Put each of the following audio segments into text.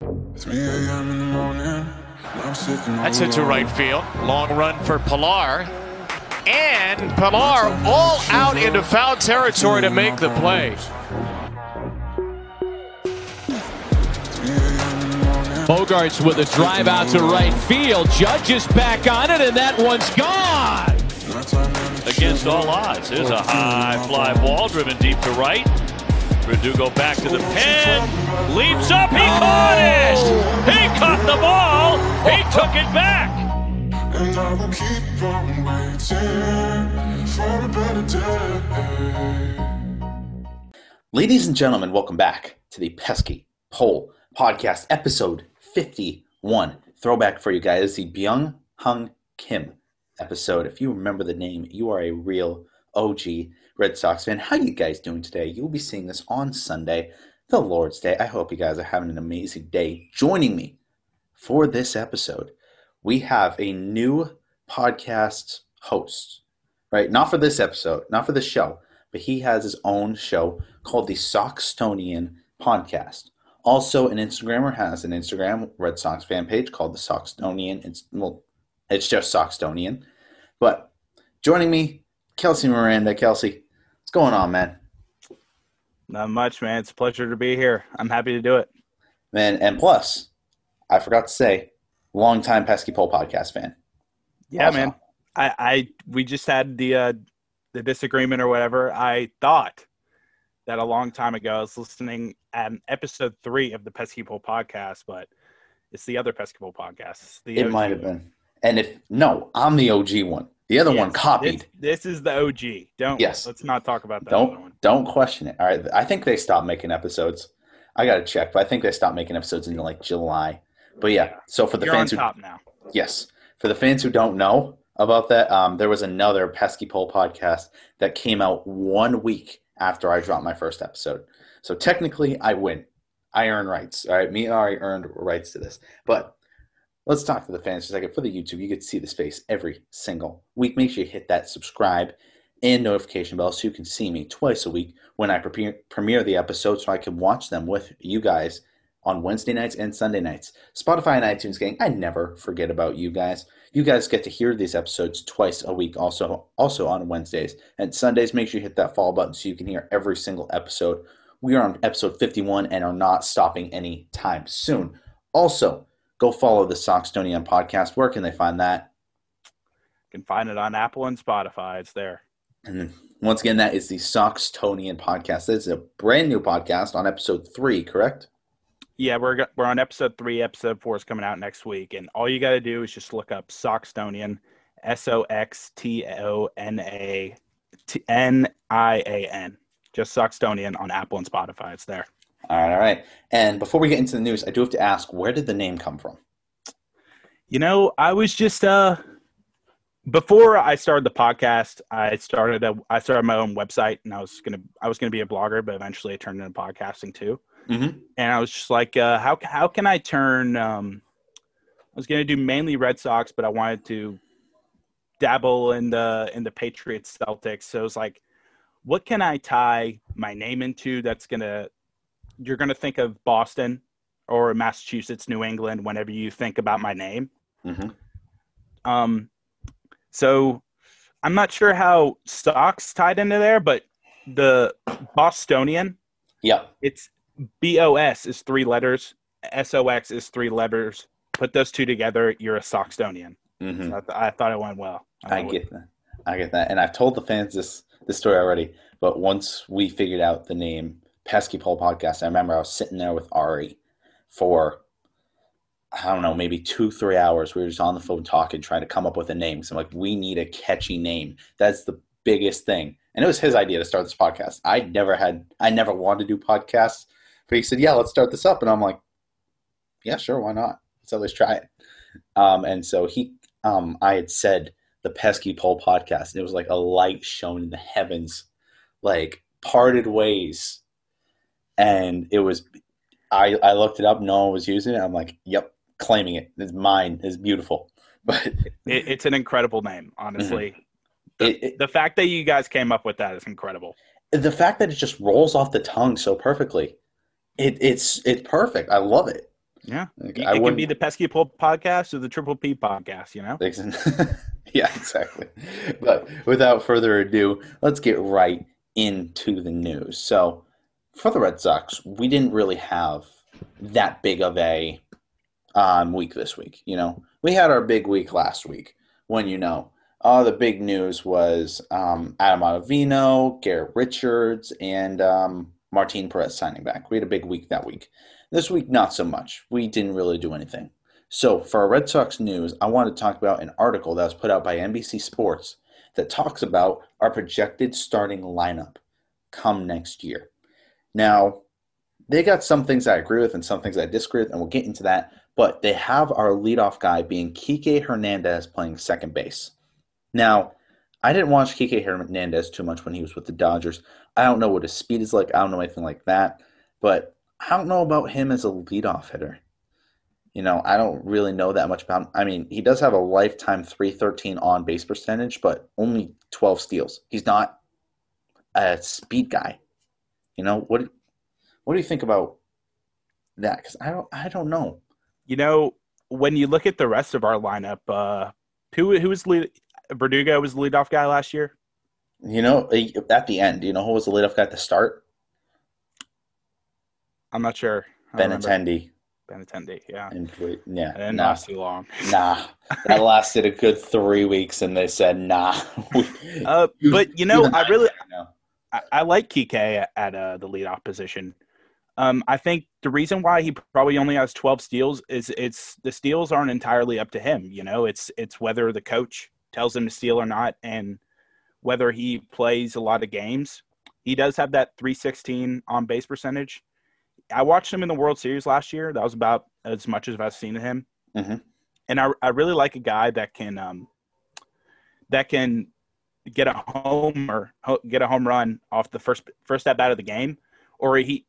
3 a.m. in the morning. I'm sitting That's it to right field. Long run for Pillar. And Pillar all out into foul territory to make the play. 3 a.m. in the morning. Bogaerts with a drive out to right field. Judge is back on it, and that one's gone. Nighttime in the against all odds. Here's a high fly ball driven deep to right. Verdugo back to the pen. Leaps up. He caught it. He caught the ball. He took it back. And I will keep on waiting for a better day. Ladies and gentlemen, welcome back to the Pesky Pole Podcast, episode 51. Throwback for you guys, the Byung Hyun Kim episode. If you remember the name, you are a real OG Red Sox fan. How you guys doing today? You'll be seeing this on Sunday, the Lord's Day. I hope you guys are having an amazing day. Joining me for this episode, we have a new podcast host, right? Not for this episode, not for this show, but he has his own show called the Soxtonian Podcast. Also, an Instagrammer has an Instagram Red Sox fan page called the Soxtonian. It's well, it's just Soxtonian. But joining me, Kelsey Miranda. Kelsey, going on, man? Not much, man. It's a pleasure to be here. I'm happy to do it. Man, and plus, I forgot to say, longtime Pesky Pole podcast fan. Yeah, Also. man. I, I we just had the uh, the disagreement or whatever. I thought that a long time ago I was listening at episode three of the Pesky Pole podcast, but it's the other Pesky Pole podcast. The It OG might have been. And if no, I'm the OG one. The other one copied. This, this is the OG. Don't Yes. Let's not talk about that don't one. don't question it. All right, I think they stopped making episodes. I gotta check, but I think they stopped making episodes in like July. But yeah, so for the You're fans who top now. yes, for the fans who don't know about that, um, there was another pesky pole podcast that came out one week after I dropped my first episode. So technically, I win. I earn rights. All right, me and Ari earned rights to this, but. Let's talk to the fans for a second. For the YouTube, you get to see this face every single week. Make sure you hit that subscribe and notification bell so you can see me twice a week when I premiere the episode so I can watch them with you guys on Wednesday nights and Sunday nights. Spotify and iTunes gang, I never forget about you guys. You guys get to hear these episodes twice a week also also on Wednesdays. And Sundays, make sure you hit that follow button so you can hear every single episode. We are on episode 51 and are not stopping anytime soon. Also, go follow the Soxtonian podcast. Where can they find that? You can find it on Apple and Spotify. It's there. And once again, that is the Soxtonian podcast. This is a brand new podcast on episode three, correct? Yeah, we're we're on episode three. Episode four is coming out next week, and all you got to do is just look up Soxtonian, S O X T O N A T N I A N. Just Soxtonian on Apple and Spotify. It's there. All right, all right. And before we get into the news, I do have to ask, where did the name come from? You know, I was just uh before I started the podcast, I started a I started my own website, and I was gonna I was gonna be a blogger, but eventually I turned into podcasting too. Mm-hmm. and I was just like, uh, how how can I turn? Um, I was going to do mainly Red Sox, but I wanted to dabble in the in the Patriots Celtics. So it was like, what can I tie my name into? That's gonna you're gonna think of Boston or Massachusetts, New England whenever you think about my name. Mm-hmm. Um, so I'm not sure how Sox tied into there, but the Bostonian Yep. it's BOS is three letters, SOX is three letters. Put those two together, you're a Soxtonian. Mm-hmm. So I, th- I thought it went well. I it get that. I get that. And I've told the fans this this story already. But once we figured out the name Pesky Pole Podcast, I remember I was sitting there with Ari for I don't know, maybe two, three hours. We were just on the phone talking, trying to come up with a name. So I'm like, we need a catchy name. That's the biggest thing. And it was his idea to start this podcast. I never had I never wanted to do podcasts. But he said, Yeah, let's start this up. And I'm like, Yeah, sure, why not? Let's least try it. Um, and so he um I had said the pesky pole podcast and it was like a light shone in the heavens like parted ways and it was i i looked it up no one was using it i'm like yep claiming it it's mine it's beautiful but It, it's an incredible name, honestly. Mm-hmm. it, it, The fact that you guys came up with that is incredible. the fact that it just rolls off the tongue so perfectly it it's it's perfect i love it Yeah. Like, it I can be the Pesky Pull podcast or the Triple P podcast. You know. yeah, exactly. But without further ado, let's get right into the news. So, for the Red Sox, we didn't really have that big of a um, week this week. You know, we had our big week last week when you know all the big news was um, Adam Ottavino, Garrett Richards, and um, Martin Perez signing back. We had a big week that week. This week, not so much. We didn't really do anything. So, for our Red Sox news, I want to talk about an article that was put out by NBC Sports that talks about our projected starting lineup come next year. Now, they got some things I agree with and some things I disagree with, and we'll get into that. But they have our leadoff guy being Kike Hernandez playing second base. Now, I didn't watch Kike Hernandez too much when he was with the Dodgers. I don't know what his speed is like. I don't know anything like that. But I don't know about him as a leadoff hitter. You know, I don't really know that much about him. I mean, he does have a lifetime 313 on base percentage, but only 12 steals. He's not a speed guy. You know, what what do you think about that? Cuz I don't I don't know. You know, when you look at the rest of our lineup, uh, who who was lead? Verdugo was the leadoff guy last year. You know, at the end, you know who was the leadoff guy at the start? I'm not sure. Benintendi. Ben. Benintendi. Yeah. And wait, yeah, It didn't nah, last too long. nah. That lasted a good three weeks, and they said nah. We- Uh, but you know, I really. I, I like Kike at, uh, the leadoff position. Um, I think the reason why he probably only has 12 steals is it's the steals aren't entirely up to him. You know, it's it's whether the coach tells him to steal or not, and whether he plays a lot of games. He does have that 316 on base percentage. I watched him in the World Series last year. That was about as much as I've seen of him. Mhm. And I, I really like a guy that can um, that can get a home or get a home run off the first first at bat of the game, or he,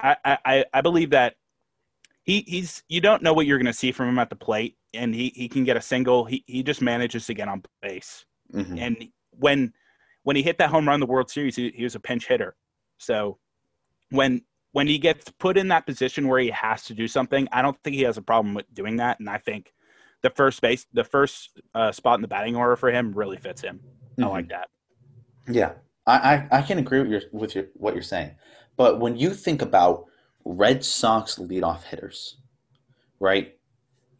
I I, I believe that he he's you don't know what you're going to see from him at the plate, and he he can get a single. He he just manages to get on base, Mhm. and when when he hit that home run in the World Series, he, he was a pinch hitter. So when when he gets put in that position where he has to do something, I don't think he has a problem with doing that, and I think the first base the first uh, spot in the batting order for him really fits him. I Mhm. like that. Yeah, I, I, I can agree with your with your what you're saying, but when you think about Red Sox leadoff hitters, right?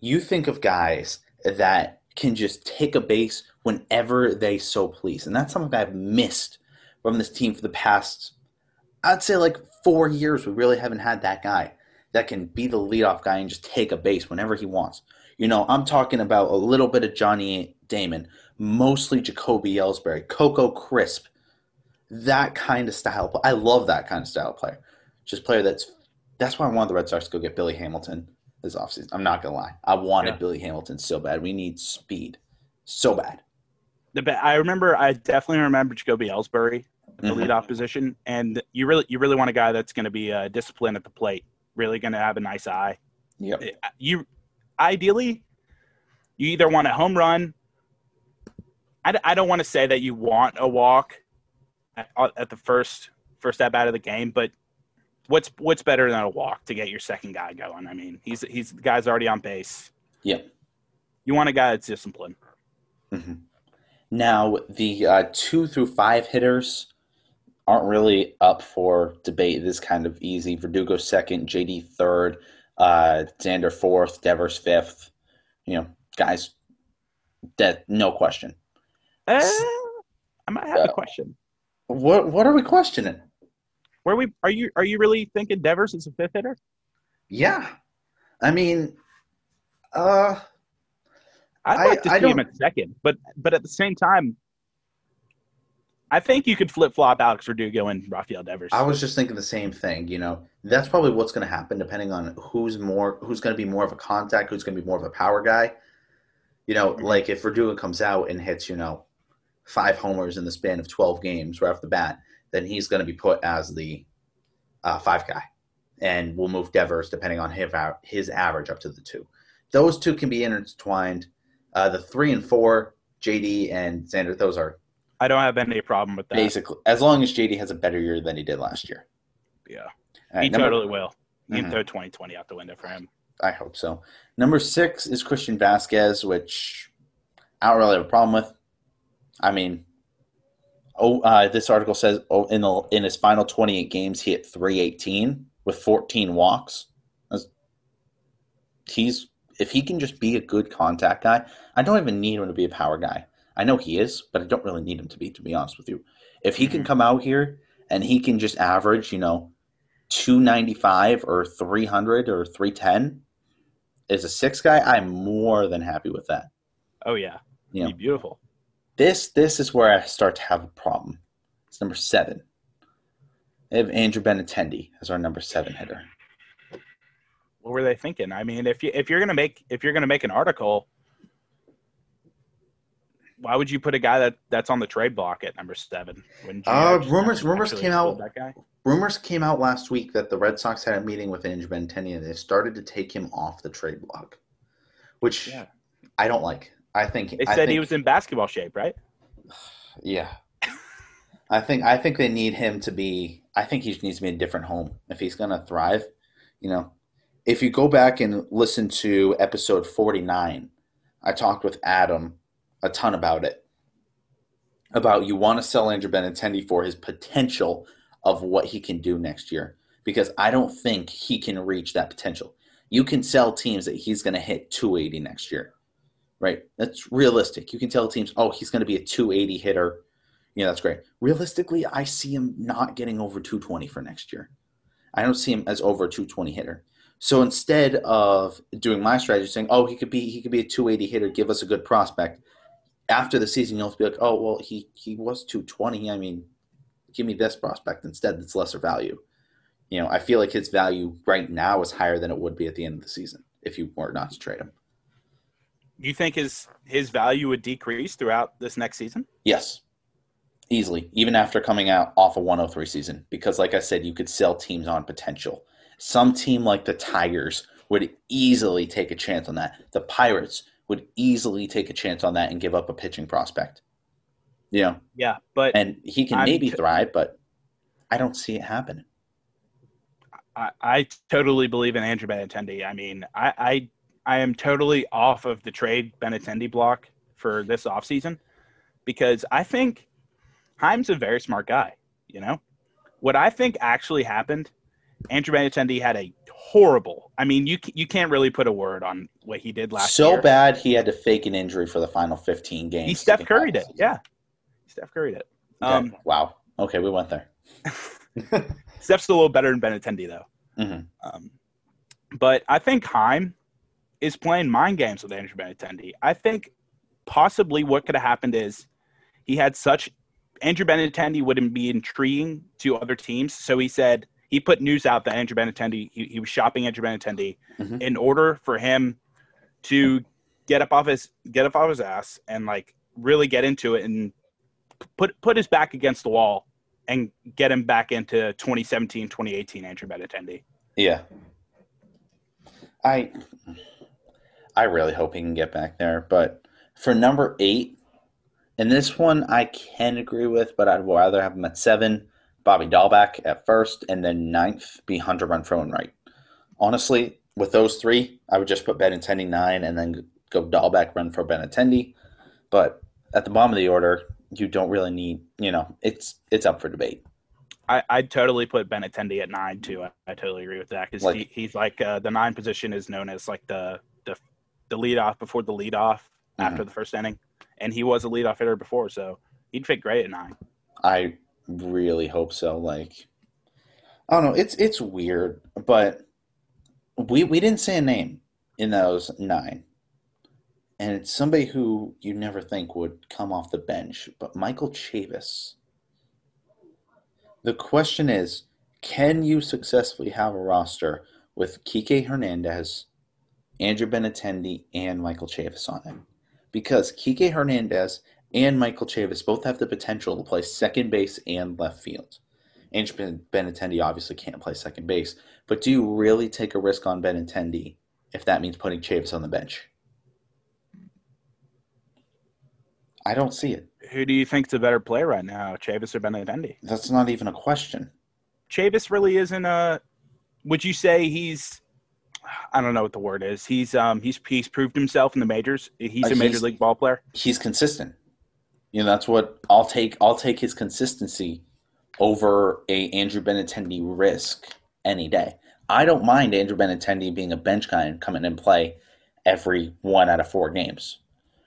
You think of guys that can just take a base whenever they so please, and that's something I've missed from this team for the past, I'd say like four years. We really haven't had that guy that can be the leadoff guy and just take a base whenever he wants. You know, I'm talking about a little bit of Johnny Damon, mostly Jacoby Ellsbury, Coco Crisp, that kind of style. I love that kind of style player. Just player that's that's why I wanted the Red Sox to go get Billy Hamilton this offseason. I'm not gonna lie, I wanted Yeah. Billy Hamilton so bad. We need speed, so bad. The I remember I definitely remember Jacoby Ellsbury, the Mhm. leadoff position, and you really you really want a guy that's going to be uh, disciplined at the plate, really going to have a nice eye. Yep. You ideally, you either want a home run. I, I don't want to say that you want a walk at, uh, at the first first at bat of the game, but what's what's better than a walk to get your second guy going? I mean, he's he's the guy's already on base. Yep. You want a guy that's disciplined. hmm Now the uh, two through five hitters aren't really up for debate. This kind of easy. Verdugo second, JD third, uh, Xander fourth, Devers fifth. You know, guys, that no question. Uh, I might have a question. What what are we questioning? Where we are you are you really thinking Devers is a fifth hitter? Yeah, I mean, uh, I'd I- like to I see him at second, but but at the same time, I think you could flip flop Alex Verdugo and Rafael Devers. I was just thinking the same thing. You know, that's probably what's going to happen depending on who's more, who's going to be more of a contact, who's going to be more of a power guy. You know, like if Verdugo comes out and hits, you know, five homers in the span of twelve games right off the bat, then he's going to be put as the uh, five guy, and we'll move Devers depending on his his average up to the two. Those two can be intertwined. Uh, the three and four, JD and Xander, those are I don't have any problem with that. basically as long as JD has a better year than he did last year. Yeah, All right, he number- totally will. You can Mhm. throw 2020 out the window for him. I hope so. Number six is Christian Vasquez, which I don't really have a problem with. I mean, oh, uh, this article says oh, in the in his final 28 games, he hit 318 with 14 walks. That's, he's if he can just be a good contact guy, I don't even need him to be a power guy. I know he is, but I don't really need him to be, to be honest with you. If he can come out here and he can just average, you know, 295 or 300 or 310 as a six guy, I'm more than happy with that. Oh yeah, You know, Be beautiful. This this is where I start to have a problem. It's number seven. I have Andrew Benintendi as our number seven hitter. What were they thinking? I mean, if you if you're gonna make if you're gonna make an article, why would you put a guy that that's on the trade block at number seven? Wouldn't Uh, rumors- rumors came out- That guy. Rumors came out last week that the Red Sox had a meeting with Andrew Benintendi and they started to take him off the trade block, which Yeah. I don't like. I think They I said he was in basketball shape, right? Yeah. I think I think they need him to be I think he needs to be in a different home if he's gonna thrive. You know, if you go back and listen to episode forty nine, I talked with Adam a ton about it. About you want to sell Andrew Benintendi for his potential of what he can do next year. Because I don't think he can reach that potential. You can sell teams that he's gonna hit two eighty next year right? That's realistic. You can tell teams, oh, he's going to be a 280 hitter. Yeah, that's great. Realistically, I see him not getting over 220 for next year. I don't see him as over a 220 hitter. So instead of doing my strategy, saying, oh, he could be he could be a 280 hitter, give us a good prospect. After the season, you'll be like, oh, well, he he was 220. I mean, give me this prospect instead. That's lesser value. You know, I feel like his value right now is higher than it would be at the end of the season if you were not to trade him. You think his his value would decrease throughout this next season? Yes, easily, even after coming out off a 103 season, because like I said, you could sell teams on potential. Some team like the Tigers would easily take a chance on that. The Pirates would easily take a chance on that and give up a pitching prospect. You know, Yeah, but and he can I'm maybe t- thrive, but I don't see it happening. I, I totally believe in Andrew Benintendi. I mean, I, I I am totally off of the trade Benintendi block for this offseason because I think Chaim's a very smart guy. You know, what I think actually happened, Andrew Benintendi had a horrible. I mean, you you can't really put a word on what he did last so year. So bad he had to fake an injury for the final 15 games. He to Steph get back Curryed this it. Yeah, Steph Curryed it. Okay. Um, wow. Okay, we went there. Steph's a little better than Benintendi though. Mhm. Um, but I think Heim is playing mind games with Andrew Benintendi. I think possibly what could have happened is he had such Andrew Benintendi wouldn't be intriguing to other teams, so he said he put news out that Andrew Benintendi he, he was shopping Andrew Benintendi Mhm. in order for him to get up off his get up off his ass and like really get into it and put put his back against the wall and get him back into 2017 2018 Andrew Benintendi. Yeah. I I really hope he can get back there. But for number eight, and this one I can agree with, but I'd rather have him at seven, Bobby Dalbec at first, and then ninth be Hunter Renfroe and right. Honestly, with those three, I would just put Ben Benintendi nine and then go Dalbec, Renfroe, Benintendi. But at the bottom of the order, you don't really need, you know, it's it's up for debate. I, I'd totally put Benintendi at nine too. I, I totally agree with that because Like- he, he's like uh, the nine position is known as like the the lead off before the lead off mm-hmm. after the first inning, and he was a leadoff hitter before, so he'd fit great at nine. I really hope so. Like, I don't know. It's it's weird, but we we didn't say a name in those nine, and it's somebody who you never think would come off the bench, but Michael Chavis. The question is, can you successfully have a roster with Kike Hernandez, Andrew Benintendi, and Michael Chavis on it? Because Kike Hernandez and Michael Chavis both have the potential to play second base and left field. Andrew Ben- Benintendi obviously can't play second base, but do you really take a risk on Benintendi if that means putting Chavis on the bench? I don't see it. Who do you think's a better player right now, Chavis or Benintendi? That's not even a question. Chavis really isn't a. Would you say he's I don't know what the word is. He's um he's he's proved himself in the majors. He's Uh, a major he's- league ball player. He's consistent. You know, that's what I'll take. I'll take his consistency over a Andrew Benintendi risk any day. I don't mind Andrew Benintendi being a bench guy and coming and play every one out of four games.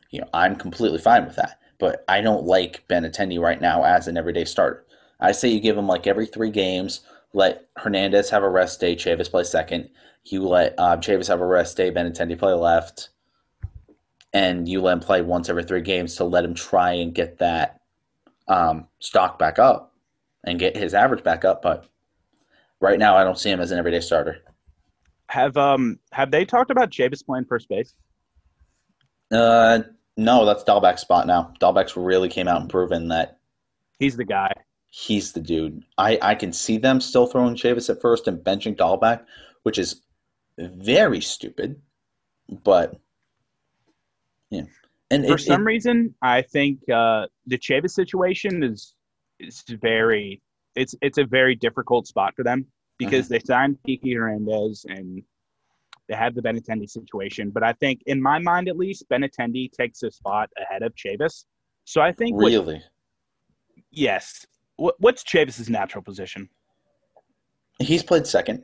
You know, I'm completely fine with that. But I don't like Benintendi right now as an everyday starter. I say you give him like every three games. Let Hernandez have a rest day. Chavis play second. You let uh, Chavis have a rest day. Benintendi play left and you let him play once every three games to let him try and get that um, stock back up and get his average back up. But right now, I don't see him as an everyday starter. Have um have they talked about Chavis playing first base? Uh, no, that's Dalbec's spot now. Dalbec's really came out and proven that He's the guy. He's the dude. I, I can see them still throwing Chavis at first and benching Dalbec, which is very stupid. But yeah, and For it- some it- reason, I think uh, the Chavis situation is is very it's it's a very difficult spot for them because Mm-hmm. they signed Kike Hernandez and they have the Benintendi situation. But I think, in my mind at least, Benintendi takes a spot ahead of Chavis. So I think, what- really, yes. What, what's Chavis's natural position? he's played second.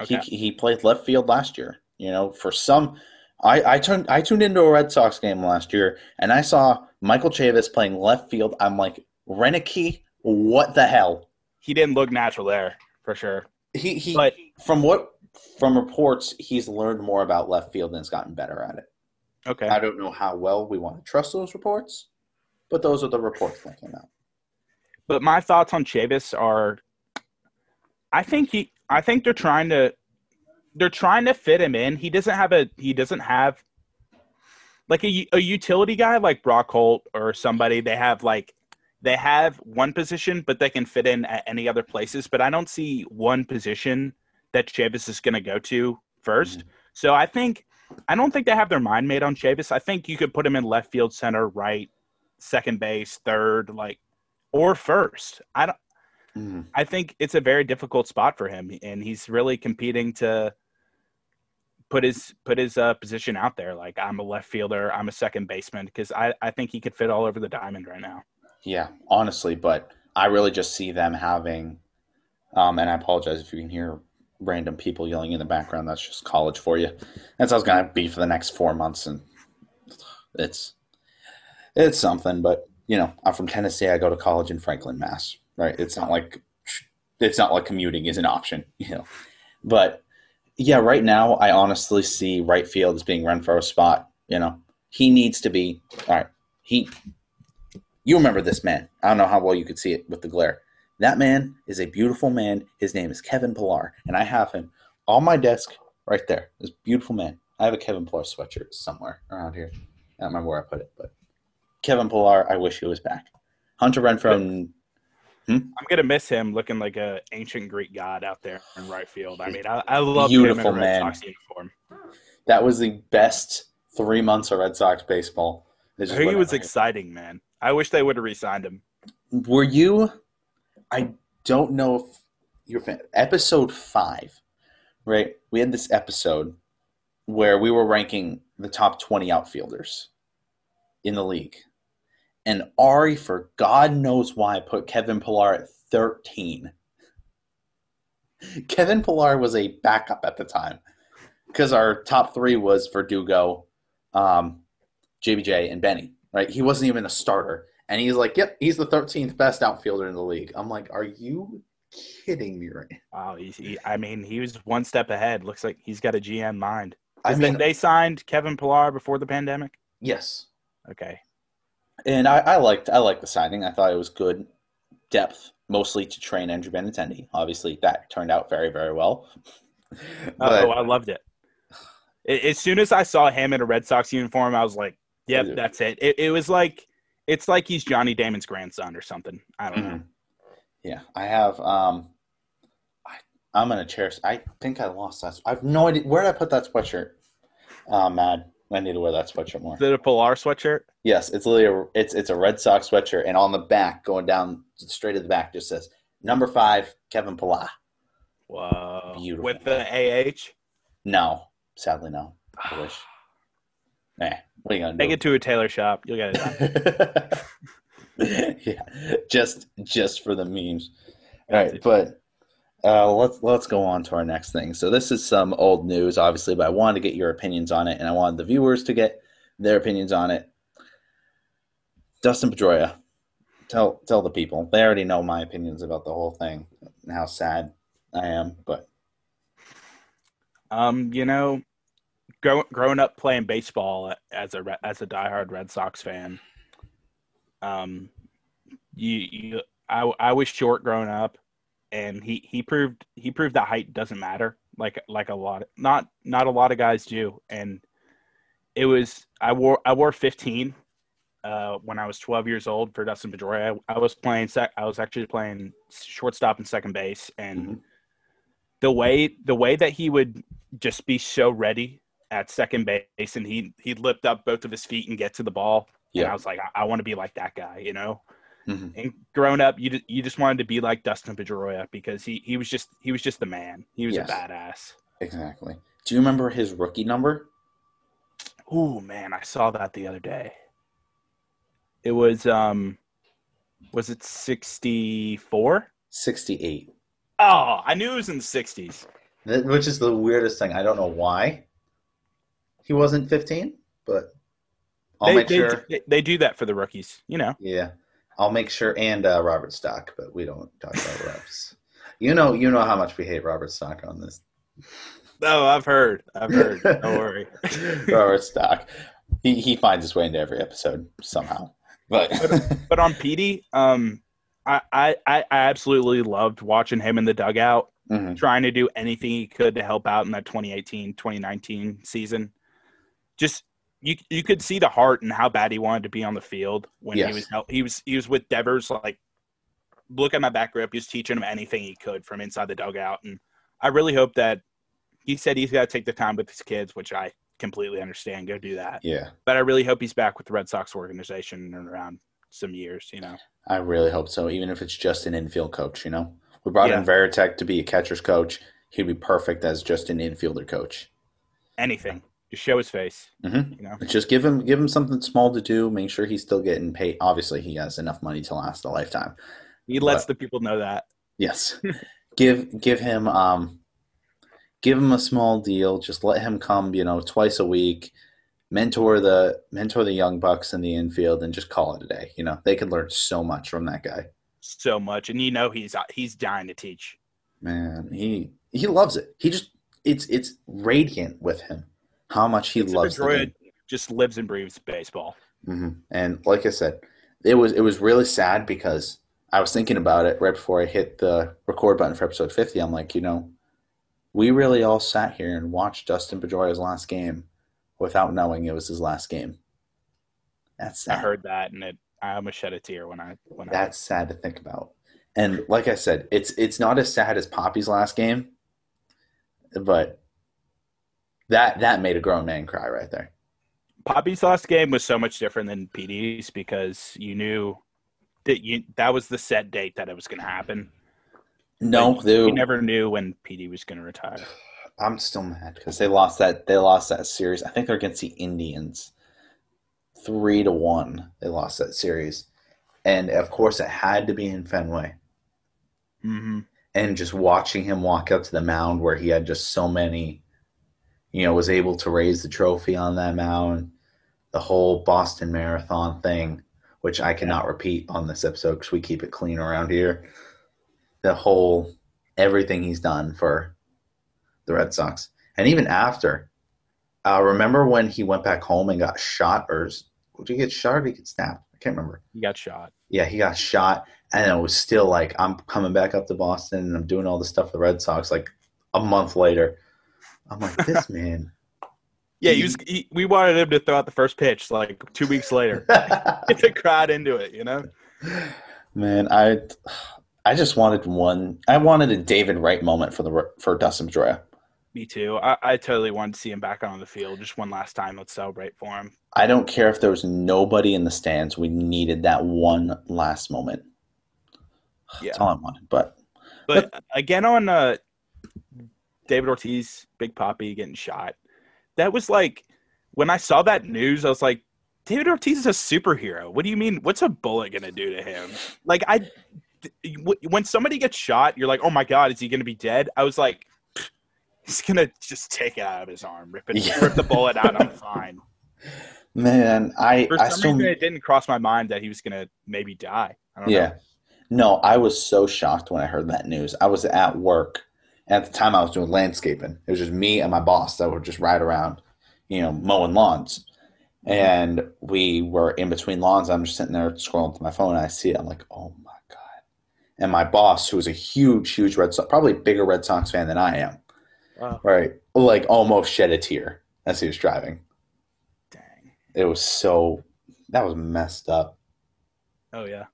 Okay. He he played left field last year. You know, for some, I I turned I tuned into a Red Sox game last year and I saw Michael Chavis playing left field. I'm like, Roenicke, what the hell? He didn't look natural there for sure. He he. But from what from reports, he's learned more about left field and has gotten better at it. okay, I don't know how well we want to trust those reports, but those are the reports that came out. But my thoughts on Chavis are, I think he, I think they're trying to, they're trying to fit him in. He doesn't have a, he doesn't have, like a, a utility guy like Brock Holt or somebody. They have like, they have one position, but they can fit in at any other places. But I don't see one position that Chavis is going to go to 1st mm-hmm. So I think, I don't think they have their mind made on Chavis. I think you could put him in left field, center, right, second base, third, like, or first. I don't. Mhm. I think it's a very difficult spot for him, and he's really competing to put his put his uh, position out there. Like I'm a left fielder, I'm a second baseman, because I I think he could fit all over the diamond right now. Yeah, honestly, but I really just see them having, um, and I apologize if you can hear random people yelling in the background. That's just college for you. That's how it's gonna be for the next four months, and it's it's something. But you know, I'm from Tennessee. I go to college in Franklin, Mass. Right? It's not like it's not like commuting is an option. You know, but yeah, right now I honestly see right field as being Renfroe's spot. You know, he needs to be all right. He you remember this man. I don't know how well you could see it with the glare. That man is a beautiful man. His name is Kevin Pillar, and I have him on my desk right there. This beautiful man. I have a Kevin Pillar sweatshirt somewhere around here. I don't remember where I put it, but Kevin Pillar, I wish he was back. Hunter Renfroe, hmm? I'm gonna miss him looking like a ancient Greek god out there in right field. I mean, I, I love him in Beautiful Red man. Sox uniform. that was the best three months of Red Sox baseball. He was exciting, man. I wish they would have re-signed him. were you i don't know if you're fan episode five right we had this episode where we were ranking the top 20 outfielders in the league and ari for god knows why put kevin pillar at 13 kevin pillar was a backup at the time because our top three was verdugo um, jbj and benny right he wasn't even a starter and he's like, yep, he's the 13th best outfielder in the league. I'm like, are you kidding me right? Wow, he, I mean, he was one step ahead. Looks like he's got a GM mind. I mean, they signed Kevin Pillar before the pandemic. yes. Okay, And I, I liked I liked the signing. I thought it was good depth, mostly to train Andrew Benintendi. Obviously, that turned out very, very well. But oh, I loved it. As soon as I saw him in a Red Sox uniform, I was like, "Yep, that's it." It, it was like, it's like he's Johnny Damon's grandson or something. I don't know. Mhm. yeah, I have. Um, I, I'm gonna cherish. I think I lost that. I have no idea where did I put that sweatshirt. Oh, man, I need to wear that sweatshirt more. Is it a Pillar sweatshirt? Yes, it's literally a, it's it's a Red Sox sweatshirt, and on the back, going down straight to the back, just says number five, Kevin Pillar. Whoa. Beautiful. With the AH. No, sadly, no. I wish. Eh, what are you gonna Take do? it to a tailor shop. You'll get it yeah, just just for the memes. All right, but uh, let's let's go on to our next thing. So this is some old news, obviously, but I wanted to get your opinions on it, and I wanted the viewers to get their opinions on it. Dustin Pedroia, tell tell the people. They already know my opinions about the whole thing and how sad I am, but Um, you know, grow, growing up playing baseball as a as a diehard Red Sox fan, um, you, you I I was short growing up, and he he proved he proved that height doesn't matter like like a lot not not a lot of guys do, and it was I wore I wore 15 uh, when I was 12 years old for Dustin Pedroia. I, I was playing sec I was actually playing shortstop and second base, and Mhm. the way the way that he would just be so ready at second base, and he he'd lift up both of his feet and get to the ball. And Yeah. I was like, I, I want to be like that guy, you know. Mhm. And growing up, you you just wanted to be like Dustin Pedroia because he he was just he was just the man. He was Yes. a badass. exactly. Do you remember his rookie number? Oh man, I saw that the other day. It was um, was it sixty four? Sixty-eight. Oh, I knew it was in the sixties. That- Which is the weirdest thing. I don't know why he wasn't 15, but I'll They, make they, sure. they, they do that for the rookies, you know. Yeah, I'll make sure. And uh, Robert Stock, but we don't talk about reps. You know, you know how much we hate Robert Stock on this. Oh, I've heard. I've heard. Don't worry. Robert Stock. He he finds his way into every episode somehow. But But on PD, um, I, I I absolutely loved watching him in the dugout, Mhm. trying to do anything he could to help out in that 2018 2019 season. Just you you could see the heart and how bad he wanted to be on the field when Yes. he was he was he was with Devers like look at my back grip, He was teaching him anything he could from inside the dugout. And I really hope that he said he's got to take the time with his kids, which I completely understand. Go do that. yeah, But I really hope he's back with the Red Sox organization in around some years. You know. I really hope so. Even if it's just an infield coach, you know, we brought Yeah. in Varitek to be a catcher's coach. He'd be perfect as just an infielder coach. anything. Just show his face. Mhm. You know, Just give him give him something small to do. Make sure he's still getting paid. Obviously, he has enough money to last a lifetime. he lets But- the people know that. Yes. give give him um give him a small deal. Just let him come, you know, twice a week. Mentor the mentor the young bucks in the infield and just call it a day. You know, they could learn so much from that guy. so much, and you know he's he's dying to teach. Man, he he loves it. He just it's it's radiant with him how much he loves game. just lives and breathes baseball. hmm And like I said, it was it was really sad because I was thinking about it right before I hit the record button for episode fifty. I'm like, you know, we really all sat here and watched Dustin Pedroia's last game without knowing it was his last game. That's I sad. heard that, and it I almost shed a tear when I when That's sad to think about. And like I said, it's it's not as sad as Poppy's last game, but that that made a grown man cry right there. Poppy's last game was so much different than PD's because you knew that you that was the set date that it was going to happen. No, Like, You never knew when PD was going to retire. I'm still mad because they lost that. They lost that series. I think they're against the Indians, three to one. They lost that series, and of course it had to be in Fenway. Mm-hmm. And just watching him walk up to the mound where he had just so many, you know, was able to raise the trophy on that mound, the whole Boston Marathon thing, which I cannot repeat on this episode because we keep it clean around here. The whole everything he's done for the Red Sox, and even after. Uh, remember when he went back home and got shot, or did he get shot or did he get snapped? I can't remember. He got shot. Yeah, he got shot, and it was still like I'm coming back up to Boston and I'm doing all this stuff for the Red Sox. Like a month later, I'm like, this man. Yeah, he was. He, we wanted him to throw out the first pitch like two weeks later. Get the crowd into it, you know. man, I, I just wanted one. I wanted a David Wright moment for the for Dustin Pedroia. Me too. I, I totally wanted to see him back on the field just one last time. Let's celebrate for him. I don't care if there was nobody in the stands. We needed that one last moment. Yeah. That's all I wanted. But But again, on uh, David Ortiz, Big Poppy getting shot. That was like when I saw that news, I was like, David Ortiz is a superhero. What do you mean? What's a bullet gonna do to him? Like I, when somebody gets shot, you're like, oh my god, is he gonna be dead? I was like, he's gonna just take it out of his arm, rip it, Yeah. rip the bullet out. I'm fine. Man, I For I some still reason, it didn't cross my mind that he was gonna maybe die. I don't yeah. know. No, I was so shocked when I heard that news. I was at work. At the time, I was doing landscaping. It was just me and my boss that would just ride around, you know, mowing lawns. And we were in between lawns. I'm just sitting there scrolling through my phone, and I see it. I'm like, oh my god! And my boss, who was a huge, huge Red Sox, probably bigger Red Sox fan than I am, Wow. right? Like almost shed a tear as he was driving. Dang. It was so that was messed up. Oh yeah.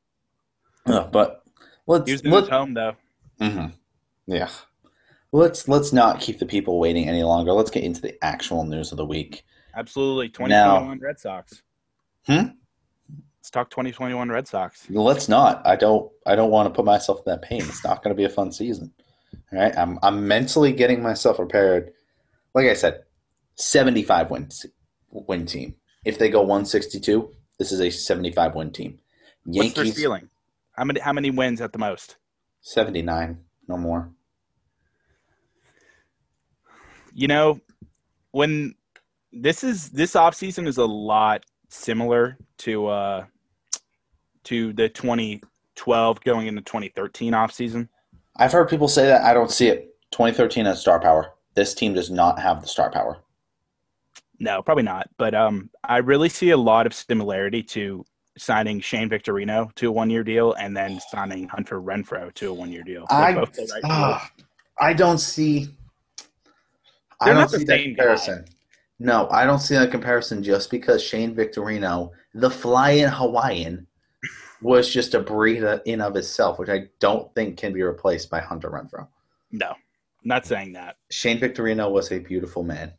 Ugh, but let's He was in let- his home though. hmm Yeah. Let's let's not keep the people waiting any longer. Let's get into the actual news of the week. Absolutely. 2021 Red Sox. Hmm? Let's talk 2021 Red Sox. Let's not. I don't I don't want to put myself in that pain. It's not going to be a fun season. All right? I'm I'm mentally getting myself prepared. Like I said, 75 win win team. If they go 162, this is a 75 win team. What's their Yankees ceiling? How many how many wins at the most? 79, no more. You know, when this is this offseason is a lot similar to uh to the 2012 going into 2013 offseason. I've heard people say that. I don't see it. 2013 has star power. This team does not have the star power. No, probably not. But um, I really see a lot of similarity to signing Shane Victorino to a one-year deal and then signing Hunter Renfroe to a one-year deal. They're I, right ah, I don't see. I They're don't not the see that same guy. comparison. No, I don't see that comparison just because Shane Victorino, the flying Hawaiian, was just a breed in of itself, which I don't think can be replaced by Hunter Renfroe. no, not saying that. Shane Victorino was a beautiful man.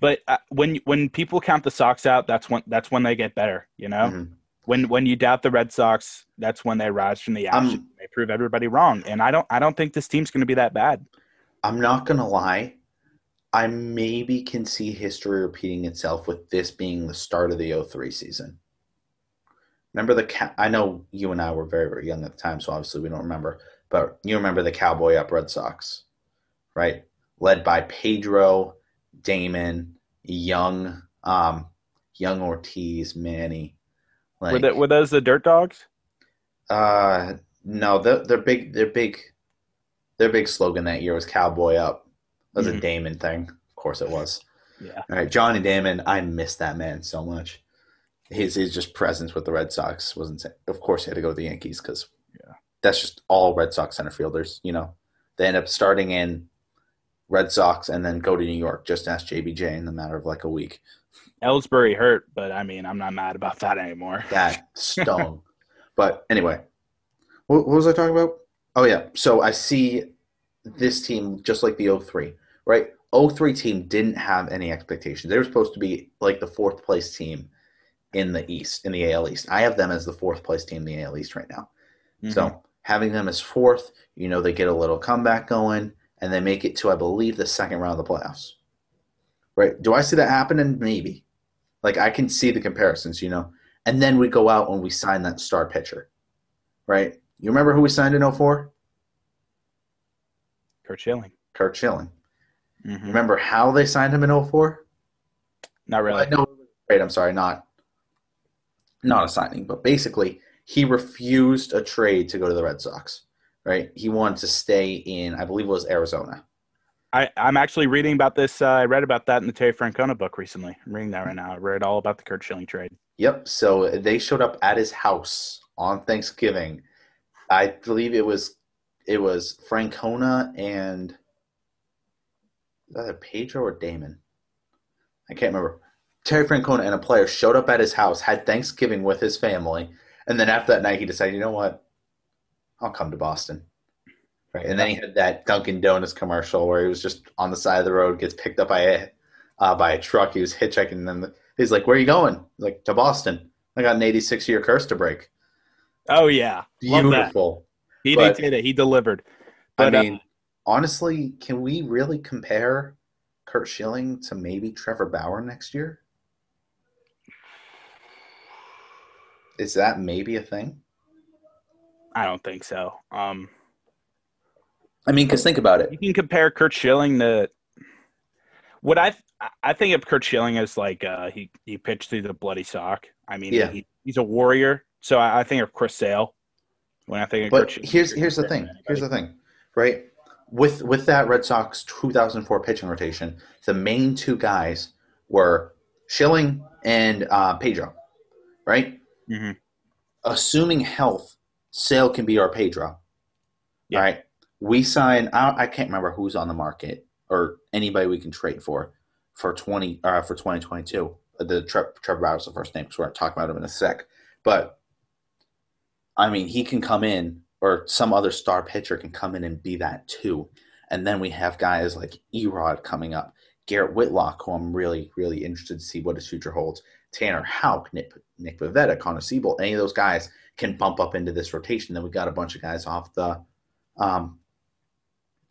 But uh, when when people count the Sox out, that's when that's when they get better. You know, Mhm. when when you doubt the Red Sox, that's when they rise from the ashes. Um, they prove everybody wrong, and I don't I don't think this team's going to be that bad. I'm not gonna lie. I maybe can see history repeating itself with this being the start of the 03 season. Remember the ca- I know you and I were very very young at the time, so obviously we don't remember. But you remember the Cowboy Up Red Sox, right? Led by Pedro, Damon, Young, um, Young Ortiz, Manny. Like, were, that, were those the Dirt Dogs? uh, no, their their big their big their big slogan that year was "Cowboy Up." Was a Mhm. Damon thing, of course it was. Yeah, All right, Johnny Damon, I miss that man so much. His his just presence with the Red Sox wasn't. Of course, he had to go to the Yankees because Yeah. that's just all Red Sox center fielders. You know, they end up starting in Red Sox and then go to New York. Just ask JBJ in the matter of like a week. Ellsbury hurt, but I mean I'm not mad about that anymore. that stone. but anyway, what, what was I talking about? Oh yeah, so I see this team just like the 03, right? 03 team didn't have any expectations. They were supposed to be like the fourth place team in the East, in the AL East. I have them as the fourth place team in the AL East right now. Mhm. So having them as fourth, you know, they get a little comeback going and they make it to, I believe, the second round of the playoffs. Right? Do I see that happening? Maybe. Like I can see the comparisons, you know. And then we go out and we sign that star pitcher. Right? You remember who we signed in 04? Curt Schilling. Kirk Schilling. Mhm. Remember how they signed him in 04? Not really. Know. Right, I'm sorry, not not a signing, but basically he refused a trade to go to the Red Sox. Right? He wanted to stay in, I believe it was Arizona. I, I'm actually reading about this. Uh, I read about that in the Terry Francona book recently. I'm reading that right now. I read all about the Curt Schilling trade. Yep. So they showed up at his house on Thanksgiving. I believe it was it was Francona and either Pedro or Damon. I can't remember. Terry Francona and a player showed up at his house, had Thanksgiving with his family, and then after that night he decided, you know what? I'll come to Boston. Right. And then he had that Dunkin' Donuts commercial where he was just on the side of the road, gets picked up by a uh, by a truck. He was hitchhiking, and then he's like, "Where are you going?" He's like, "To Boston." I got an 86 year curse to break. Oh yeah, Beautiful. He But- did it. He delivered. I But, uh, mean, honestly, can we really compare Curt Schilling to maybe Trevor Bauer next year? Is that maybe a thing? I don't think so. Um, I mean, because think about it. you can compare Curt Schilling to what I I think of Curt Schilling as like uh, he he pitched through the bloody sock. I mean, Yeah. he, he's a warrior. So I, I think of Chris Sale when I think of Curt But Schilling. here's here's the thing. Here's the thing, right? With with that Red Sox 2004 pitching rotation, the main two guys were Schilling and uh, Pedro, right? Mm-hmm. Assuming health, Sale can be our Pedro. Yeah. Right. We sign. I, I can't remember who's on the market or anybody we can trade for for 20 uh, for 2022. The Tre- Trevor Bauer's the first name because we're going to talk about him in a sec. But I mean, he can come in, or some other star pitcher can come in and be that too. And then we have guys like Erod coming up, Garrett Whitlock, who I'm really, really interested to see what his future holds. Tanner Houck, Nick, Nick Pivetta, Connor Seabold, any of those guys can bump up into this rotation. Then we got a bunch of guys off the um,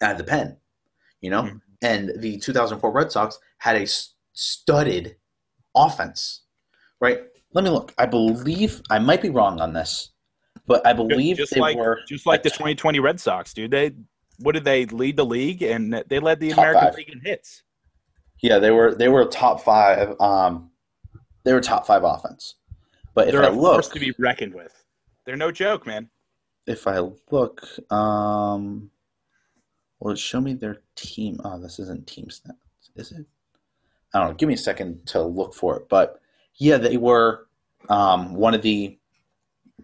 out of the pen, you know. Mhm. And the 2004 Red Sox had a studded offense, right? Let me look. I believe I might be wrong on this, but I believe just they like were just like the 2020 Red Sox, dude. They what did they lead the league and they led the Top American five. League in hits. Yeah, they were they were top five. Um, they were top five offense. But if They're I a look, to be reckoned with. They're no joke, man. if I look, um, will it show me their team? Oh, this isn't team stats, is it? I don't know. Give me a second to look for it. But yeah, they were um, one of the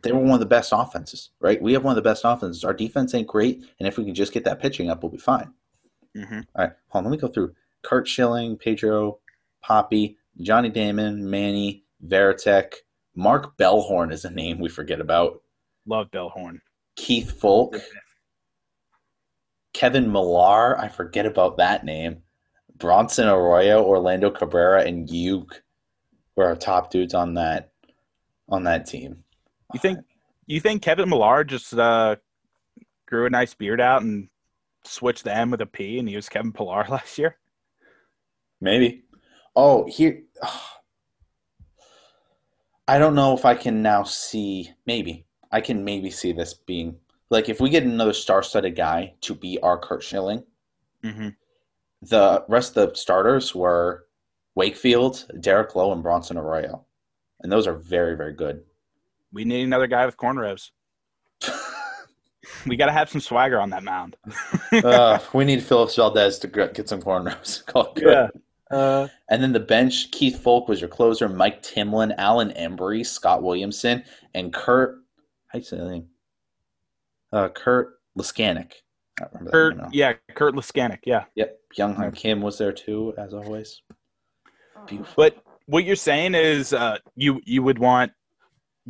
they were one of the best offenses, right? We have one of the best offenses. Our defense ain't great, and if we can just get that pitching up, we'll be fine. Mm-hmm. All right, hold on. Let me go through Curt Schilling, Pedro, Papi, Johnny Damon, Manny, Varitek, Mark Bellhorn is a name we forget about. Love Bellhorn. Keith Foulke, Kevin Millar, I forget about that name. Bronson Arroyo, Orlando Cabrera, and Youk were our top dudes on that on that team. You think you think Kevin Millar just uh, grew a nice beard out and switched the M with a P and he was Kevin Pillar last year? Maybe. Oh, here. I don't know if I can now see. Maybe I can maybe see this being like if we get another star-studded guy to be our Curt Schilling. Mm-hmm. The rest of the starters were Wakefield, Derek Lowe, and Bronson Arroyo, and those are very very good. We need another guy with cornrows. we got to have some swagger on that mound. uh, we need Phillips Valdez to get get some cornrows. Call it good. Uh, And then the bench, Keith Foulke was your closer, Mike Timlin, Alan Embree, Scott Williamson, and Kurt. How do you say the name? Uh, Kurt Leskanic. I don't remember Kurt, that yeah, Kurt Leskanic, yeah. Yep. Byung Hyun Kim was there too, as always. Beautiful. But what you're saying is, uh, you you would want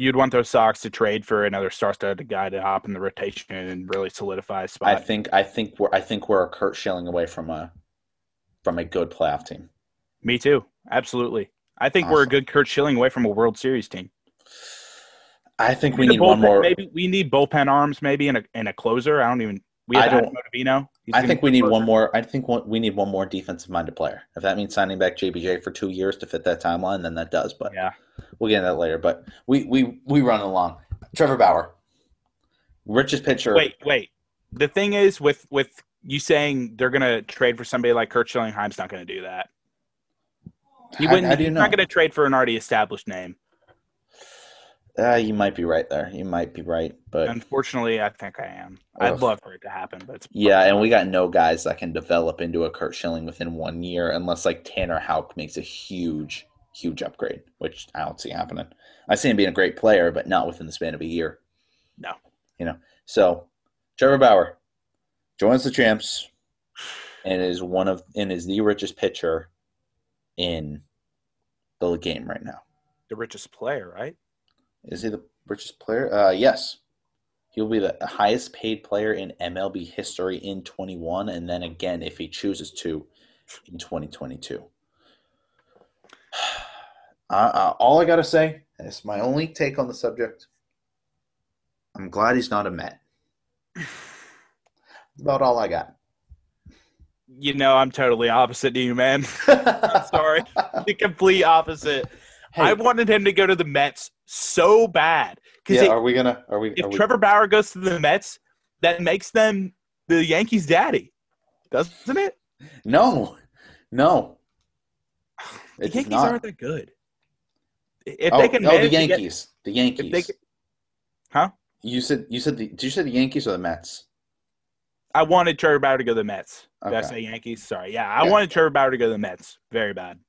you'd want those Sox to trade for another star-studded guy to hop in the rotation and really solidify a spot. I think I think we're I think we're a Curt Schilling away from a from a good playoff team. Me too, absolutely. I think we're a good Curt Schilling away from a World Series team. I think we a need one bullpen- more. Maybe we need bullpen arms, maybe and a and a closer. I don't even. We have I don't- Ottavino. I think we need closer. one more. I think one, we need one more defensive-minded player. If that means signing back JBJ for two years to fit that timeline, then that does. But Yeah, we'll get into that later. But we we we run along. Trevor Bauer, richest pitcher. wait, wait. The thing is, with with you saying they're gonna trade for somebody like Curt Schilling Chaim's not gonna do that. He wouldn't. do you he's know? not gonna trade for an already established name. Uh, you might be right there. You might be right, but Unfortunately, I think I am. I'd love for it to happen, but it's yeah, and we got no guys that can develop into a Curt Schilling within one year, unless like Tanner Houck makes a huge, huge upgrade, which I don't see happening. I see him being a great player, but not within the span of a year. No. you know. So, Trevor Bauer joins the champs and is one of and is the richest pitcher in the game right now. the richest player, right? Is he the richest player? Uh, yes. He'll be the highest paid player in MLB history in 21, and then again, if he chooses to, in 2022. Uh, uh, all I got to say, and it's my only take on the subject, I'm glad he's not a Met. That's about all I got. You know, I'm totally opposite to you, man. I'm sorry. the complete opposite. Hey, I wanted him to go to the Mets so bad because yeah, are we gonna? Are we? if are we Trevor Bauer goes to the Mets, that makes them the Yankees' daddy, doesn't it? no, no. The It's Yankees not. aren't that good. If oh, they can oh, the to get- Yankees. the Yankees. can- huh? You said you said the did you say the Yankees or the Mets? I wanted Trevor Bauer to go to the Mets. Did I say Yankees? Sorry. Yeah, I Yeah. wanted Trevor Bauer to go to the Mets. Very bad.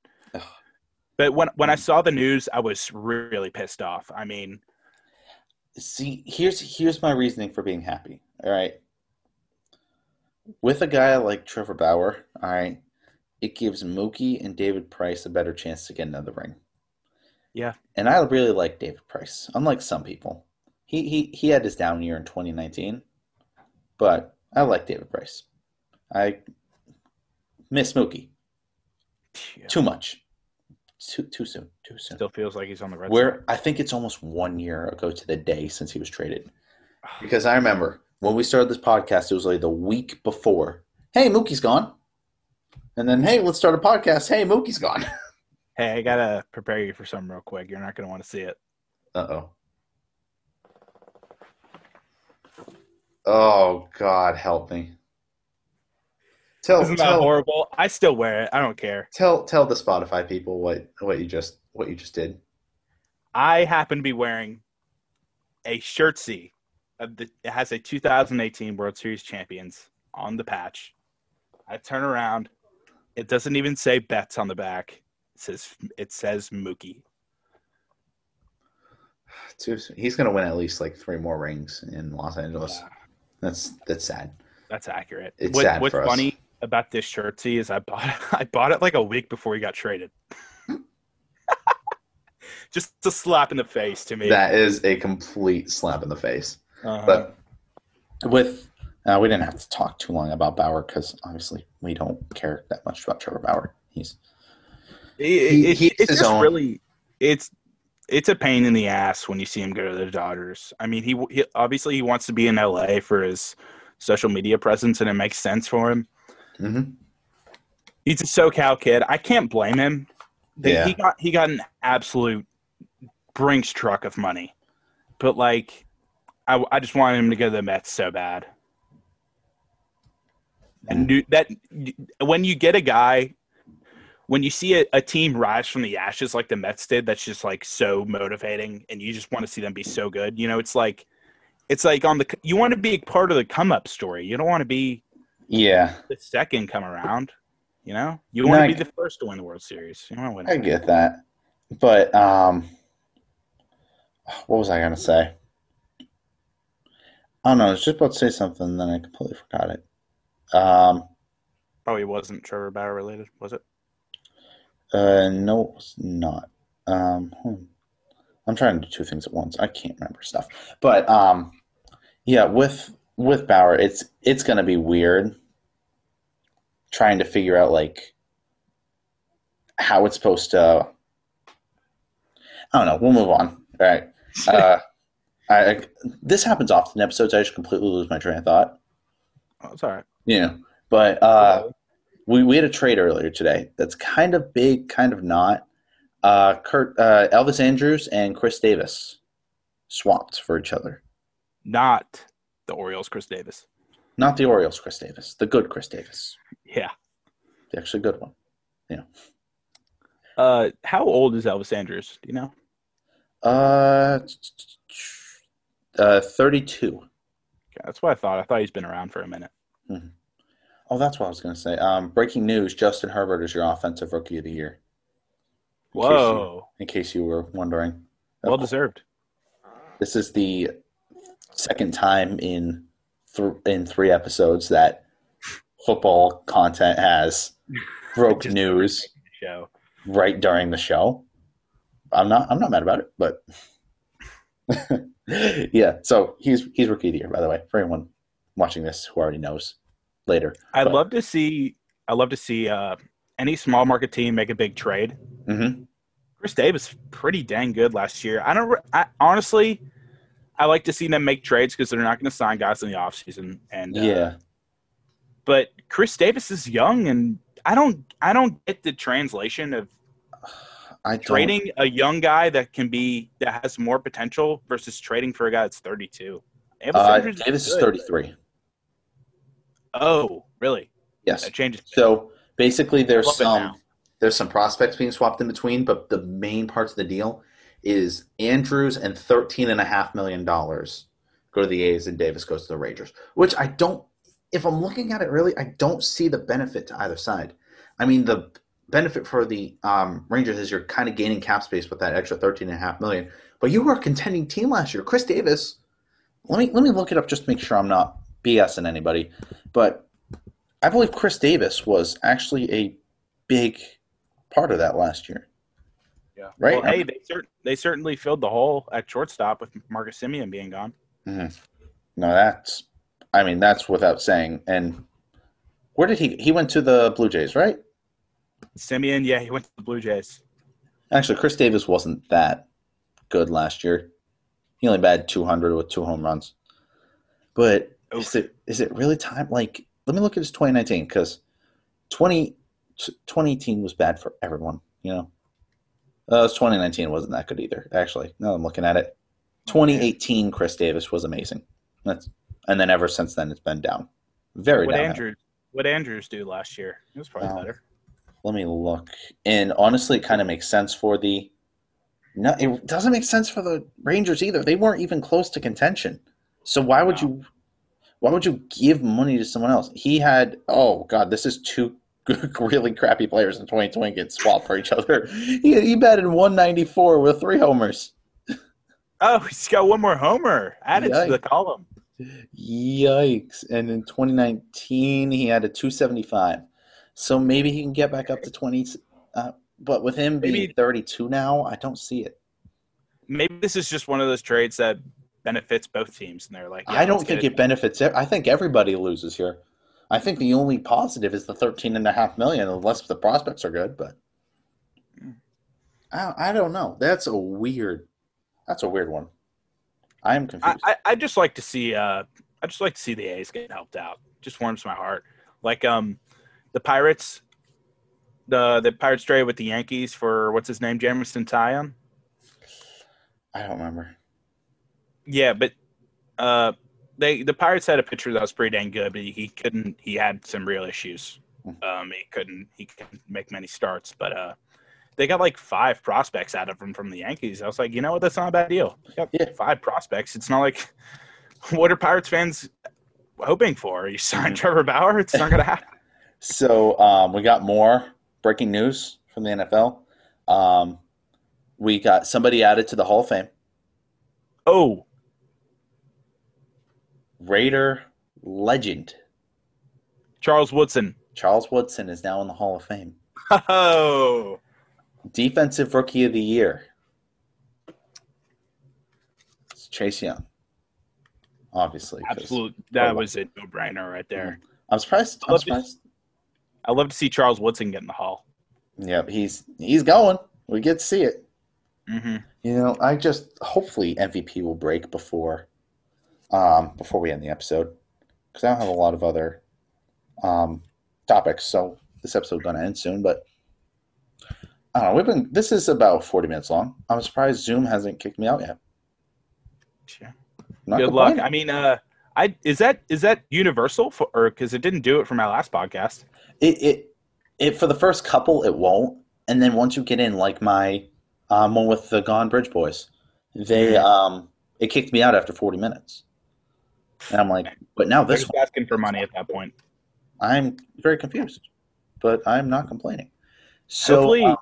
But when when I mm. saw the news, I was really pissed off. I mean, See, here's here's my reasoning for being happy. All right. With a guy like Trevor Bauer, all right, it gives Mookie and David Price a better chance to get another ring. Yeah. And I really like David Price, unlike some people. He he he had his down year in 2019, but I like David Price. I miss Mookie yeah, too much. Too too soon. Too soon. still feels like he's on the Red Where I think it's almost one year ago to the day since he was traded. Because I remember when we started this podcast, it was like the week before. Hey, Mookie's gone. And then, hey, let's start a podcast. Hey, Mookie's gone. Hey, I gotta prepare you for something real quick. You're not gonna want to see it. Uh oh. Oh God, help me. Tell Isn't that tell, horrible? I still wear it. I don't care. tell tell the Spotify people what what you just what you just did. I happen to be wearing a shirtsy. Of the, it has a 2018 World Series champions on the patch. I turn around. It doesn't even say Betts on the back. It says it says Mookie. He's gonna win at least like three more rings in Los Angeles. Yeah. That's that's sad. That's accurate. It's What- sad what's for us. funny about this shirt, see, is I bought I bought it like a week before he got traded. Just a slap in the face to me. That is a complete slap in the face. Uh-huh. But with uh, we didn't have to talk too long about Bauer because obviously we don't care that much about Trevor Bauer. He's It- He- it- he's it's his just own. really it's it's a pain in the ass when you see him go to the Dodgers. I mean, he, he obviously he wants to be in LA for his social media presence, and it makes sense for him. Mhm. He's a SoCal kid. I can't blame him. Yeah. He got he got an absolute Brinks truck of money, but like, I I just wanted him to go to the Mets so bad. And knew that when you get a guy when you see a, a team rise from the ashes like the Mets did, that's just like so motivating, and you just want to see them be so good. You know, it's like it's like on the you want to be part of the come up story. You don't want to be yeah, the second come around. You know, you want to be the first to win the World Series. You want to win. I get that, but um, what was I gonna say? I don't know. I was just about to say something, and then I completely forgot it. Um, Oh, he wasn't Trevor Bauer related, was it? uh, no, it's not. Um, hmm. I'm trying to do two things at once. I can't remember stuff, but um, yeah, with with Bauer, it's it's gonna be weird trying to figure out like how it's supposed to. I don't know. We'll move on. All right. Uh, I, I this happens often in episodes. I just completely lose my train of thought. Oh, it's all right. Yeah, but uh, we we had a trade earlier today that's kind of big, kind of not. Uh, Kurt uh, Elvis Andrus and Chris Davis swapped for each other. Not the Orioles, Chris Davis. Not the Orioles, Chris Davis, the good Chris Davis, Yeah. actually a good one. Yeah. Uh, how old is Elvis Andrus? Do you know? Uh, uh, thirty-two. Okay, that's what I thought. I thought he's been around for a minute. Oh, that's what I was going to say. Um, breaking news: Justin Herbert is your offensive rookie of the year. In case you- Whoa. in case you were wondering, Well deserved. This is the second time in th- in three episodes that football content has broke news Show. right during the show. I'm not I'm not mad about it, but yeah. So he's he's rookie of the year, by the way, for anyone watching this who already knows later. I'd But- love to see. I love to see uh, any small market team make a big trade. Mm-hmm. Chris Davis pretty dang good last year. I don't. I, honestly, I like to see them make trades because they're not going to sign guys in the offseason. And uh, Yeah, but Chris Davis is young, and I don't I don't get the translation of I don't- trading a young guy that can be that has more potential versus trading for a guy that's 32. Davis Uh, Davis is good. 33. Oh, really? Yes. That changes. So basically, there's some there's some prospects being swapped in between, but the main parts of the deal is Andrus and thirteen and a half million dollars go to the A's and Davis goes to the Rangers. Which I don't. If I'm looking at it really, I don't see the benefit to either side. I mean, the benefit for the um, Rangers is you're kind of gaining cap space with that extra thirteen and a half million. But you were a contending team last year. Chris Davis. Let me let me look it up just to make sure I'm not BSing anybody. But I believe Chris Davis was actually a big part of that last year. Yeah. Right? Well, hey, they, they certainly filled the hole at shortstop with Marcus Semien being gone. Hmm. No, that's I mean that's without saying. And where did he he went to the Blue Jays, right? Semien, yeah, he went to the Blue Jays. Actually, Chris Davis wasn't that good last year. He only batted 200 with two home runs. But is it is it really time? Like, let me look at his 2019 because 20, 2018 was bad for everyone. You know, uh, 2019 wasn't that good either. Actually, now I'm looking at it. 2018, Chris Davis was amazing. That's and then ever since then, it's been down. Very What down. Andrus? What Andrus do last year? It was probably Wow. better. Let me look. And honestly, it kind of makes sense for the. No, it doesn't make sense for the Rangers either. They weren't even close to contention. So why would No. you? Why would you give money to someone else? He had. Oh God, this is two really crappy players in 2020 get swapped for each other. He he batted 194 with three homers. Oh, he's got one more homer added to the column. Yikes! And in 2019, he had a 275. So maybe he can get back up to 20. Uh, but with him being Maybe- 32 now, I don't see it. Maybe this is just one of those trades that benefits both teams, and they're like, yeah, I don't think get it benefits. I think everybody loses here. I think the only positive is the 13 and a half million, unless the prospects are good. But I, I don't know. That's a weird. That's a weird one. I am confused. I I just like to see uh I just like to see the A's get helped out. Just warms my heart. Like um the Pirates the the Pirates trade with the Yankees for what's his name, Jameson Taillon. I don't remember. Yeah, but uh they the Pirates had a pitcher that was pretty dang good, but he, he couldn't he had some real issues. Um he couldn't he couldn't make many starts, but uh they got like five prospects out of them from the Yankees. I was like, you know what, that's not a bad deal. Yeah. five prospects. It's not like what are Pirates fans hoping for? You sign Trevor Bauer, it's not gonna happen. So um, we got more breaking news from the NFL. Um, we got somebody added to the Hall of Fame. Oh, Raider legend Charles Woodson. Charles Woodson is now in the Hall of Fame. Oh, Defensive Rookie of the Year. It's Chase Young. Obviously. absolute. That was a no-brainer right there. I'm surprised. I I'm to- surprised. I love to see Charles Woodson get in the Hall. Yep, he's he's going. We get to see it. Mm-hmm. You know, I just hopefully MVP will break before um before we end the episode because I don't have a lot of other um topics. So this episode gonna end soon, but I don't know. We've been this is about 40 minutes long. I'm surprised Zoom hasn't kicked me out yet. Not Good luck. I mean, uh, I is that is that universal for or because it didn't do it for my last podcast. It, it it for the first couple it won't, and then once you get in, like my um, one with the Gone Bridge Boys, they um it kicked me out after 40 minutes, and I'm like, but now They're this just asking for money at that point. I'm very confused, but I'm not complaining. So hopefully, uh,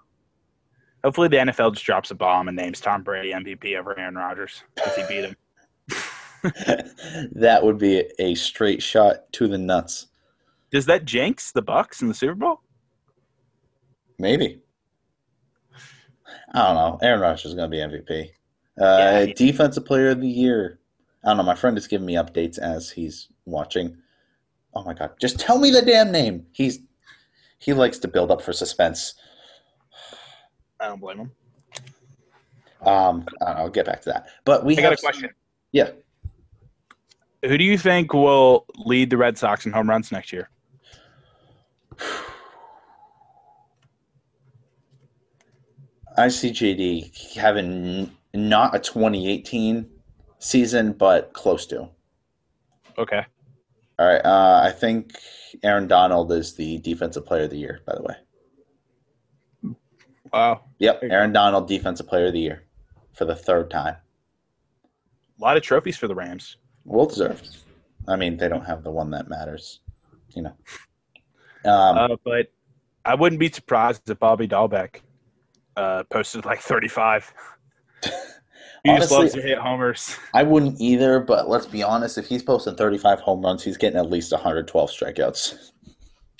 hopefully the NFL just drops a bomb and names Tom Brady MVP over Aaron Rodgers because he beat him. that would be a straight shot to the nuts. Does that jinx the Bucs in the Super Bowl? Maybe. I don't know. Aaron Rodgers is going to be MVP. Uh, Yeah, defensive player of the year. I don't know. My friend is giving me updates as he's watching. Oh my god! Just tell me the damn name. He's he likes to build up for suspense. I don't blame him. Um, I don't, I'll get back to that. But we I got a have question. Yeah. Who do you think will lead the Red Sox in home runs next year? I see JD having not a 2018 season, but close to. Okay. All right. Uh, I think Aaron Donald is the defensive player of the year, by the way. Wow. Yep. Aaron Donald, defensive player of the year for the third time. A lot of trophies for the Rams. Well deserved. I mean, they don't have the one that matters, you know. Um, Uh, but I wouldn't be surprised if Bobby Dalbec uh, posted like 35. he just loves to hit homers. I wouldn't either, but let's be honest. If he's posting 35 home runs, he's getting at least 112 strikeouts.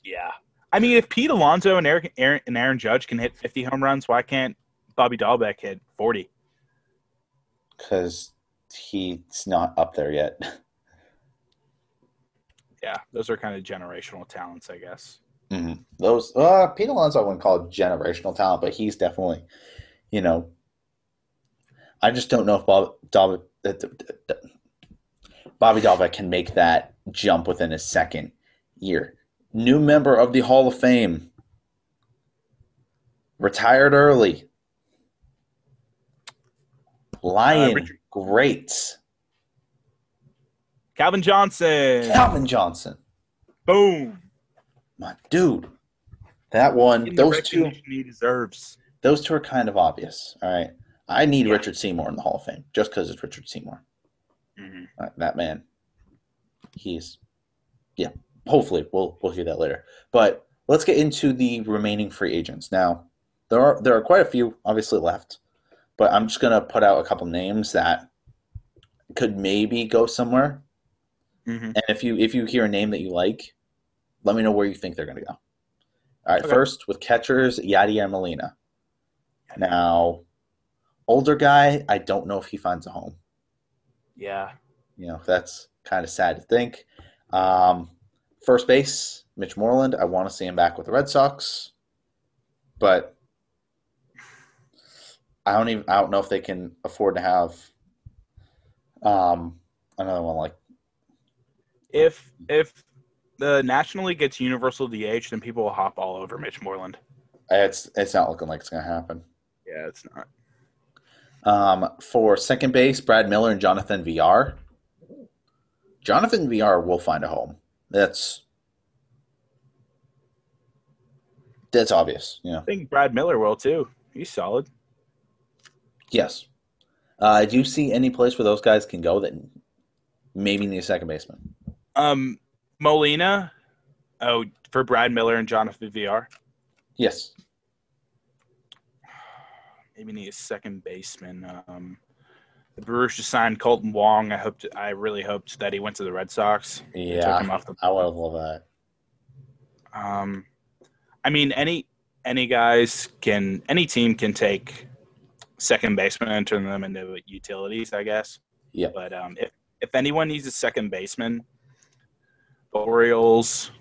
Yeah. I mean, if Pete Alonso and Eric, Aaron, and Aaron Judge can hit 50 home runs, why can't Bobby Dalbec hit 40? because he's not up there yet. Yeah, those are kind of generational talents, I guess. hmm Those uh, Pete Alonso, I wouldn't call it generational talent, but he's definitely, you know. I just don't know if Bob, Dahl, uh, Bobby Dalbec can make that jump within a second year. New member of the Hall of Fame, retired early. Lion, Richard- great. Calvin Johnson. Calvin Johnson, Boom. my dude. That one, those two. he deserves. those two are kind of obvious. All right. I need Yeah. Richard Seymour in the Hall of Fame just because it's Richard Seymour. Mhm. Uh, that man, he's, yeah. Hopefully, we'll we'll hear that later. But let's get into the remaining free agents. Now, there are there are quite a few obviously left, but I'm just gonna put out a couple names that could maybe go somewhere. Mhm. And if you if you hear a name that you like, let me know where you think they're gonna go. All right, Okay. first with catchers, Yadier Molina. Now, older guy, I don't know if he finds a home. Yeah. You know, that's kind of sad to think. Um, first base, Mitch Moreland. I want to see him back with the Red Sox, but I don't even. I don't know if they can afford to have um, another one like. If if the National League gets universal DH, then people will hop all over Mitch Moreland. It's it's not looking like it's going to happen. Yeah, it's not. Um, for second base, Brad Miller and Jonathan Villar. Jonathan Villar will find a home. That's that's obvious. Yeah. I think Brad Miller will too. He's solid. Yes. Uh, do you see any place where those guys can go that maybe need a second baseman? Um, Molina. Oh, for Brad Miller and Jonathan Villar. Yes. Maybe need a second baseman. Um, the Brewers just signed Kolten Wong. I hoped. I really hoped that he went to the Red Sox. They took him Yeah. off the I would have loved that. Um, I mean, any any guys can any team can take second baseman and turn them into utilities, I guess. Yeah. But um, if if anyone needs a second baseman, the Orioles,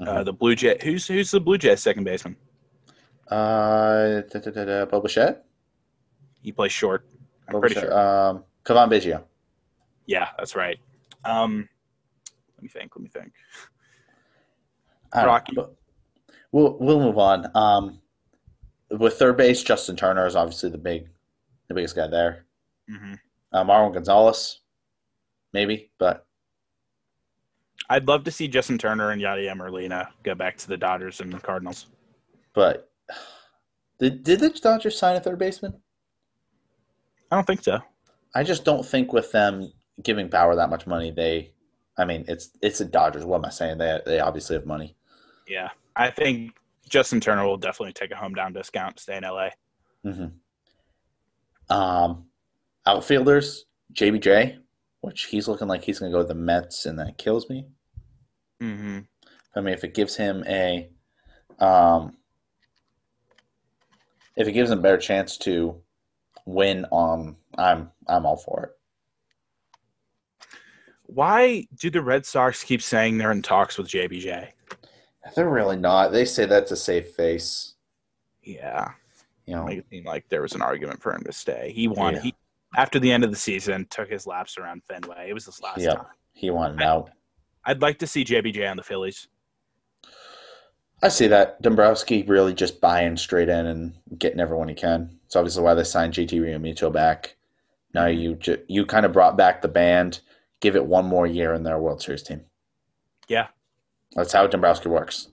uh, Mhm. the Blue Jay. Who's who's the Blue Jays second baseman? Uh, da, da, da, da, Bo Bichette? He plays short. I'm pretty sure. Um, Cavan Biggio. Yeah, that's right. Um, let me think. Let me think. Rocky. We'll we'll move on. Um, with third base, Justin Turner is obviously the big, the biggest guy there. hmm Uh, Marwin Gonzalez, maybe, but I'd love to see Justin Turner and Yadier Molina go back to the Dodgers and the Cardinals. but did did the Dodgers sign a third baseman? I don't think so. I just don't think with them giving Bauer that much money, they. I mean, it's it's the Dodgers. What am I saying? They they obviously have money. Yeah, I think Justin Turner will definitely take a home down discount stay in LA. hmm Um, outfielders, JBJ, which he's looking like he's going to go to the Mets, and that kills me. Mm-hmm. I mean, if it gives him a, um, if it gives him a better chance to win, um, I'm I'm all for it. Why do the Red Sox keep saying they're in talks with JBJ? They're really not. They say that's a safe face. Yeah, You know, make it seem like there was an argument for him to stay. He won. Yeah. He after the end of the season took his laps around Fenway. It was his last Yeah. time. he wanted out. I'd like to see JBJ on the Phillies. I see that Dombrowski really just buying straight in and getting everyone he can. It's obviously why they signed JT Realmuto back. Now you ju- you kind of brought back the band. Give it one more year in their World Series team. Yeah. That's how Dombrowski works.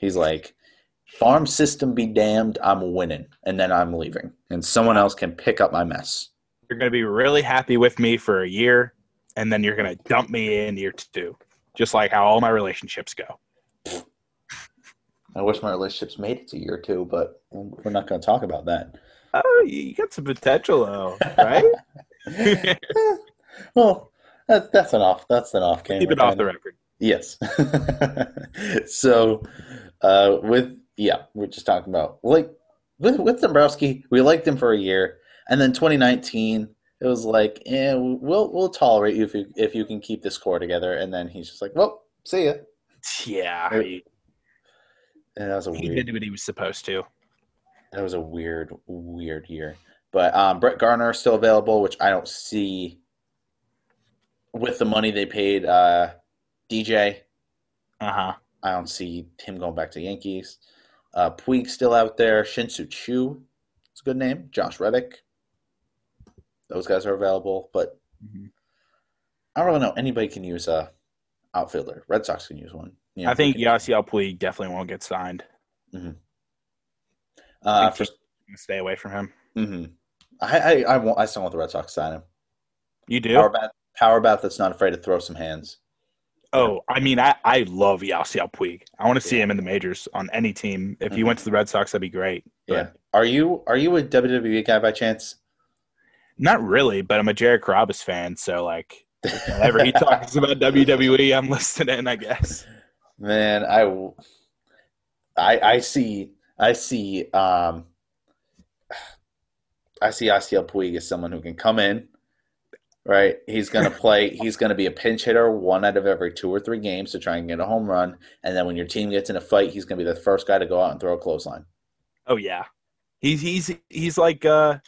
He's like, farm system be damned, I'm winning, and then I'm leaving, and someone else can pick up my mess. You're going to be really happy with me for a year, and then you're going to dump me in year two, just like how all my relationships go. I wish my relationships made it to year two, but we're not going to talk about that. Oh, you got some potential, though, right? well, that's that's an off. That's an off game. Keep it off the record. Yes. so, uh, with yeah, we're just talking about like with with Dombrowski, we liked him for a year, and then 2019, it was like, yeah, we'll we'll tolerate you if you if you can keep this core together, and then he's just like, well, see ya. Yeah, he, And that was a he weird. did what he was supposed to. That was a weird, weird year. But um, Brett Gardner is still available, which I don't see with the money they paid uh, DJ. Uh huh. I don't see him going back to Yankees. Uh, Puig still out there. Shin-Soo Choo, it's a good name. Josh Reddick. Those guys are available, but Mhm. I don't really know. Anybody can use a outfielder. Red Sox can use one. I think Yasiel Puig definitely won't get signed. Uh, think for, Stay away from him. mhm. I, I, I, want, I still want the Red Sox to sign him. You do? Power bat, power bat that's not afraid to throw some hands. Oh, I mean, I, I love Yasiel Puig. I want to see him in the majors on any team. If he Mhm. went to the Red Sox, that'd be great. But Yeah. Are you are you a WWE guy by chance? Not really, but I'm a Jared Carrabis fan, so like whenever he talks about WWE, I'm listening. I guess. Man, I, I, I see, I see, um, I see Yasiel Puig as someone who can come in, right? He's going to play, he's going to be a pinch hitter one out of every two or three games to try and get a home run. And then when your team gets in a fight, he's going to be the first guy to go out and throw a clothesline. Oh yeah, he's he's he's like uh,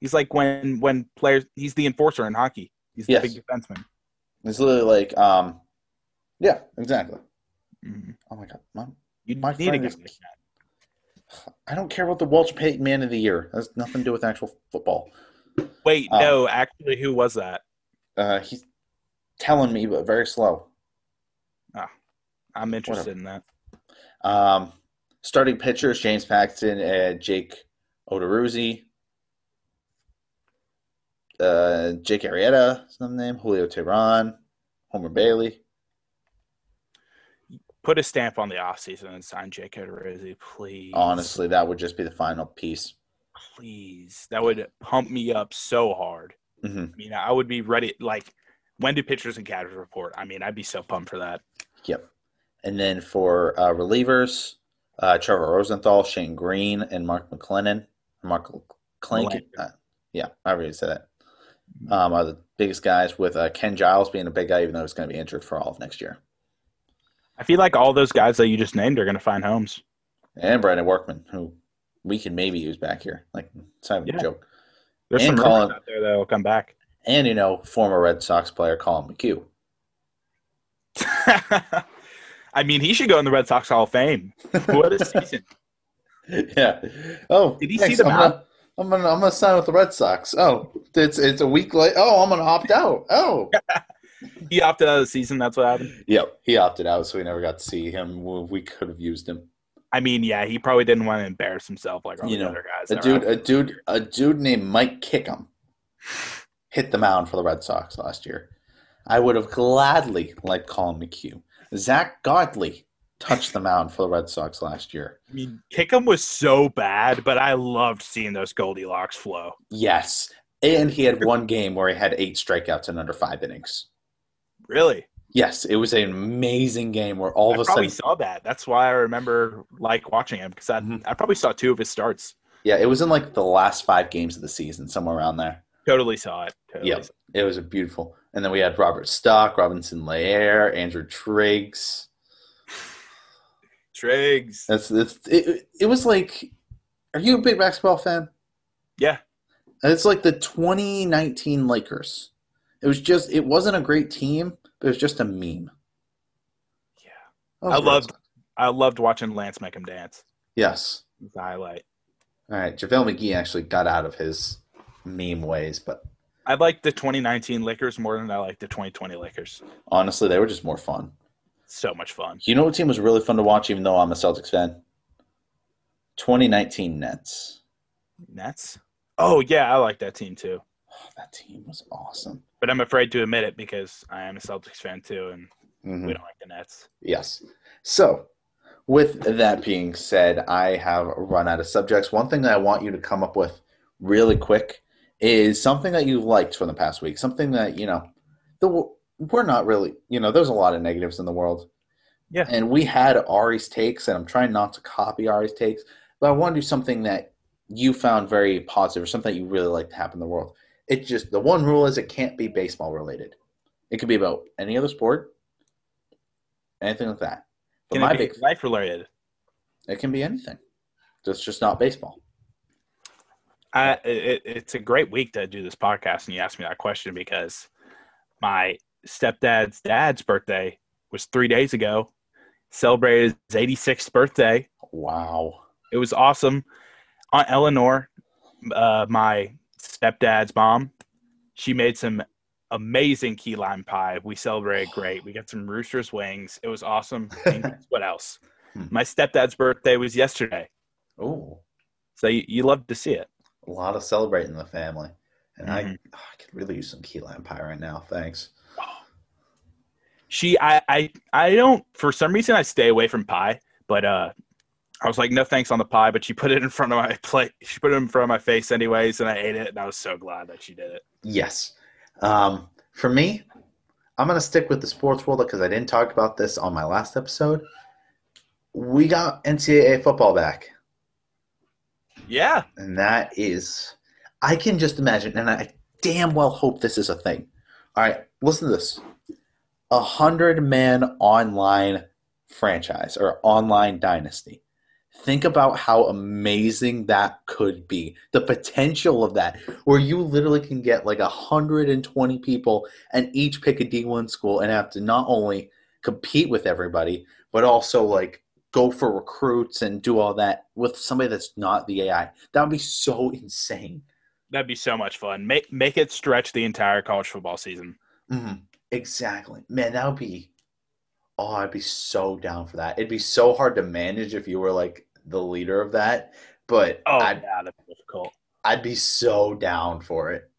he's like when when players he's the enforcer in hockey. He's the Yes. big defenseman. It's literally like, um, yeah, exactly. Mhm. Oh my God. You My need friend guy is- like. I don't care about the Walter Payton Man of the Year. That has nothing to do with actual football. Wait, Um, no, actually, who was that? Uh, he's telling me, but very slow. Ah, I'm interested in that. Um, starting pitchers: James Paxton and Jake Odorizzi. Uh, Jake Arrieta another name. Julio Teheran, Homer Bailey. Put a stamp on the offseason and sign Jake Odorizzi, please. Honestly, that would just be the final piece. please. That would pump me up so hard. hmm I mean, I would be ready. Like, when do pitchers and catchers report? I mean, I'd be so pumped for that. Yep. And then for uh, relievers, uh, Trevor Rosenthal, Shane Greene, and Mark Melancon. Mark Clink. Uh, yeah, I already said that. Um, are the biggest guys with uh, Ken Giles being a big guy, even though he's going to be injured for all of next year. I feel like all those guys that you just named are going to find homes. and Brandon Workman, who we can maybe use back here. Like, it's not even Yeah. a joke. There's And some Colin- out there that will come back. And, you know, former Red Sox player Collin McHugh. I mean, he should go in the Red Sox Hall of Fame. What a season! yeah. Oh, Did he thanks. see the I'm gonna, I'm gonna, I'm gonna sign with the Red Sox. Oh, it's it's a week late. Oh, I'm gonna opt out. Oh, He opted out of the season. That's what happened. yep. He opted out, so we never got to see him. We could have used him. I mean, yeah, he probably didn't want to embarrass himself like all You the know, other guys. A dude, a dude, a dude named Mike Kickham hit the mound for the Red Sox last year. I would have gladly liked Collin McHugh. Zack Godley touched the mound for the Red Sox last year. I mean, Kickham was so bad, but I loved seeing those Goldilocks flow. Yes. And he had one game where he had eight strikeouts in under five innings. Really, Yes, it was an amazing game where all I of a probably sudden, saw that. That's why I remember like watching him because I, Mhm. I probably saw two of his starts. yeah, it was in like the last five games of the season, somewhere around there. Totally saw it. Totally Yep. saw It was a beautiful. And then we had Robert Stock, Robinson Leyer, Andrew Triggs. Triggs. That's, that's it, it was like, are you a big basketball fan? Yeah. It's like the 2019 Lakers. It was just, it wasn't a great team, it was just a meme. Yeah. Was I loved-. I loved watching Lance make him dance. Yes. The highlight. All right. JaVale McGee actually got out of his meme ways, but I like the 2019 Lakers more than I like the 2020 Lakers. honestly, they were just more fun. So much fun. You know what team was really fun to watch, even though I'm a Celtics fan? 2019 Nets. Nets. Oh yeah, I like that team too. Oh, that team was awesome. But I'm afraid to admit it because I am a Celtics fan too, and Mhm. we don't like the Nets. Yes. So, with that being said, I have run out of subjects. One thing that I want you to come up with really quick is something that you liked from the past week. Something that, you know, the, we're not really, you know, there's a lot of negatives in the world. Yeah. And we had Ari's takes, and I'm trying not to copy Ari's takes, but I want to do something that you found very positive or something that you really like to happen in the world. It just, the one rule is it can't be baseball related. It could be about any other sport, anything like that. But Can my it be big, life related? it can be anything. It's just not baseball. I, it, it's a great week to do this podcast, and you asked me that question because my stepdad's dad's birthday was three days ago. Celebrated his 86th birthday. Wow. It was awesome. Aunt Eleanor, uh, my stepdad's mom, she made some amazing key lime pie. We celebrated great. We got some rooster's wings. It was awesome. What else? Hmm. My stepdad's birthday was yesterday, Oh, so you, you love to see it. a lot of celebrating in the family. And I, Mhm. oh, I could really use some key lime pie right now. Thanks. She, I, I, I don't. For some reason, I stay away from pie. But uh, I was like, no thanks on the pie. But she put it in front of my plate. She put it in front of my face, anyways, and I ate it. And I was so glad that she did it. Yes. Um, for me, I'm going to stick with the sports world because I didn't talk about this on my last episode. We got NCAA football back. Yeah, And that is, I can just imagine, and I damn well hope this is a thing. All right, listen to this a hundred man online franchise or online dynasty. Think about how amazing that could be. The potential of that, where you literally can get like 120 people and each pick a D1 school and have to not only compete with everybody, but also like go for recruits and do all that with somebody that's not the AI. That would be so insane. that'd be so much fun. Make make it stretch the entire college football season. Mm-hmm. Exactly. Man, that would be oh, I'd be so down for that. It'd be so hard to manage if you were like the leader of that, but Oh, I'd yeah, that'd be difficult. I'd be so down for it.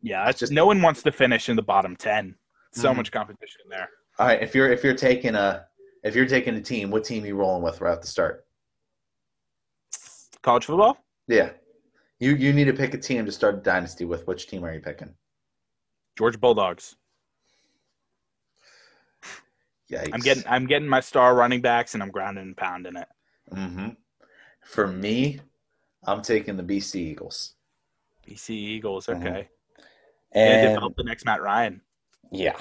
Yeah, It's just- no one wants to finish in the bottom ten. So Mhm. much competition there. All right, if you're if you're taking a if you're taking a team, what team are you rolling with right at the start? College football? Yeah. You you need to pick a team to start a dynasty with. Which team are you picking? Georgia Bulldogs. Yikes. I'm getting I'm getting my star running backs and I'm grounding and pounding it. hmm For me, I'm taking the BC Eagles. BC Eagles, Mhm. okay. And And develop the next Matt Ryan. yeah.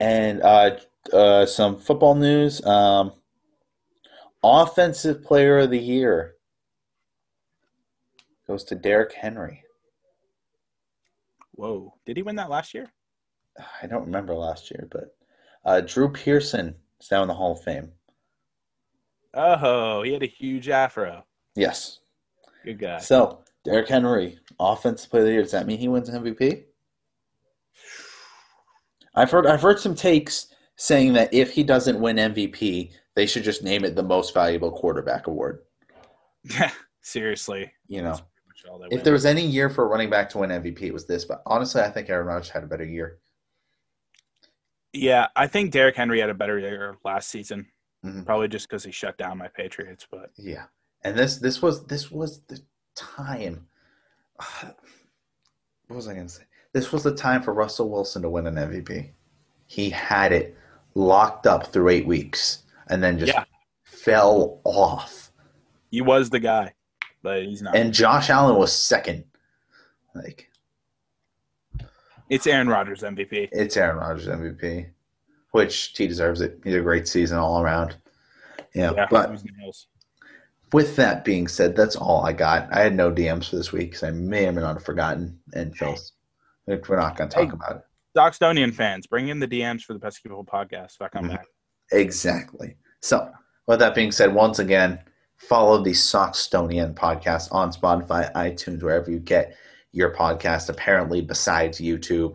And uh, uh, some football news. Um, offensive player of the year goes to Derrick Henry. Whoa. Did he win that last year? I don't remember last year, but uh, Drew Pearson is now in the Hall of Fame. Oh, he had a huge afro. Yes. Good guy. So Derrick Henry, offensive player of the year. Does that mean he wins MVP? I've heard I've heard some takes saying that if he doesn't win MVP, they should just name it the most valuable quarterback award. Yeah, seriously. You know, That's pretty much all they if win. there was any year for a running back to win MVP, it was this. But honestly, I think Aaron Rodgers had a better year. Yeah, I think Derrick Henry had a better year last season. Mhm. Probably just because he shut down my Patriots, but Yeah, and this this was this was the time. What was I going to say? This was the time for Russell Wilson to win an MVP. He had it locked up through eight weeks, and then just Yeah. fell off. he was the guy. But he's not. And Josh Allen was second. Like it's Aaron Rodgers MVP. it's Aaron Rodgers MVP, which he deserves it. He had a great season all around. Yeah, Yeah, but he was nails. With that being said, that's all I got. I had no DMs for this week because I may or may not have forgotten. And Phil's, we're not going to talk Hey. about it. Soxtonian fans, bring in the DMs for the Pesky People podcast. If I come back. Exactly. So, with that being said, once again, follow the Soxtonian podcast on Spotify, iTunes, wherever you get your podcast. Apparently, besides YouTube,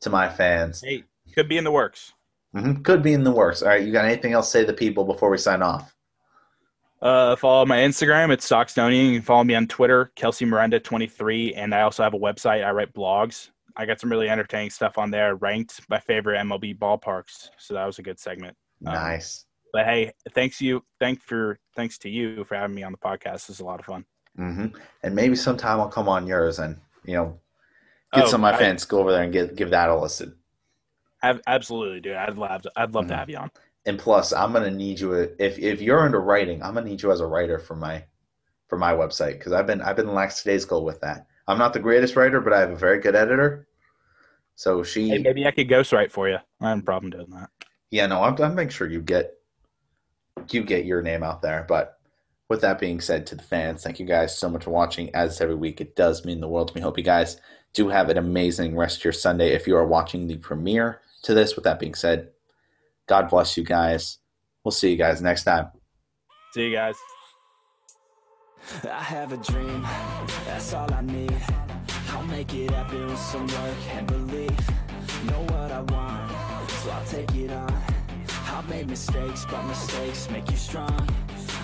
to my fans, Hey, could be in the works. Mhm, could be in the works. All right, you got anything else to say to the people before we sign off? Uh, follow my Instagram. It's Soxtonian. You can follow me on Twitter, Kelsey Miranda 23, and I also have a website. I write blogs. I got some really entertaining stuff on there. Ranked my favorite MLB ballparks. So that was a good segment. Um, Nice. But hey, thanks you. Thank for thanks to you for having me on the podcast. This is a lot of fun. hmm And maybe sometime I'll come on yours and you know get Oh, some of my I- fans go over there and give give that a listen. Ab- absolutely, dude. I'd love. To, I'd love to Mhm. have you on. And plus, I'm gonna need you if if you're into writing, I'm gonna need you as a writer for my for my website because I've been I've been lackadaisical with that. I'm not the greatest writer, but I have a very good editor. So she, Hey, maybe I could ghostwrite for you. I have a problem doing that. yeah, no, I'm I'm making sure you get you get your name out there. But with that being said, to the fans, thank you guys so much for watching. As every week, it does mean the world to me. Hope you guys do have an amazing rest of your Sunday. If you are watching the premiere to this, with that being said, God bless you guys. We'll see you guys next time. See you guys. I have a dream, that's all I need. I'll make it happen with some work and belief. Know what I want, so I'll take it on. I've made mistakes, but mistakes make you strong.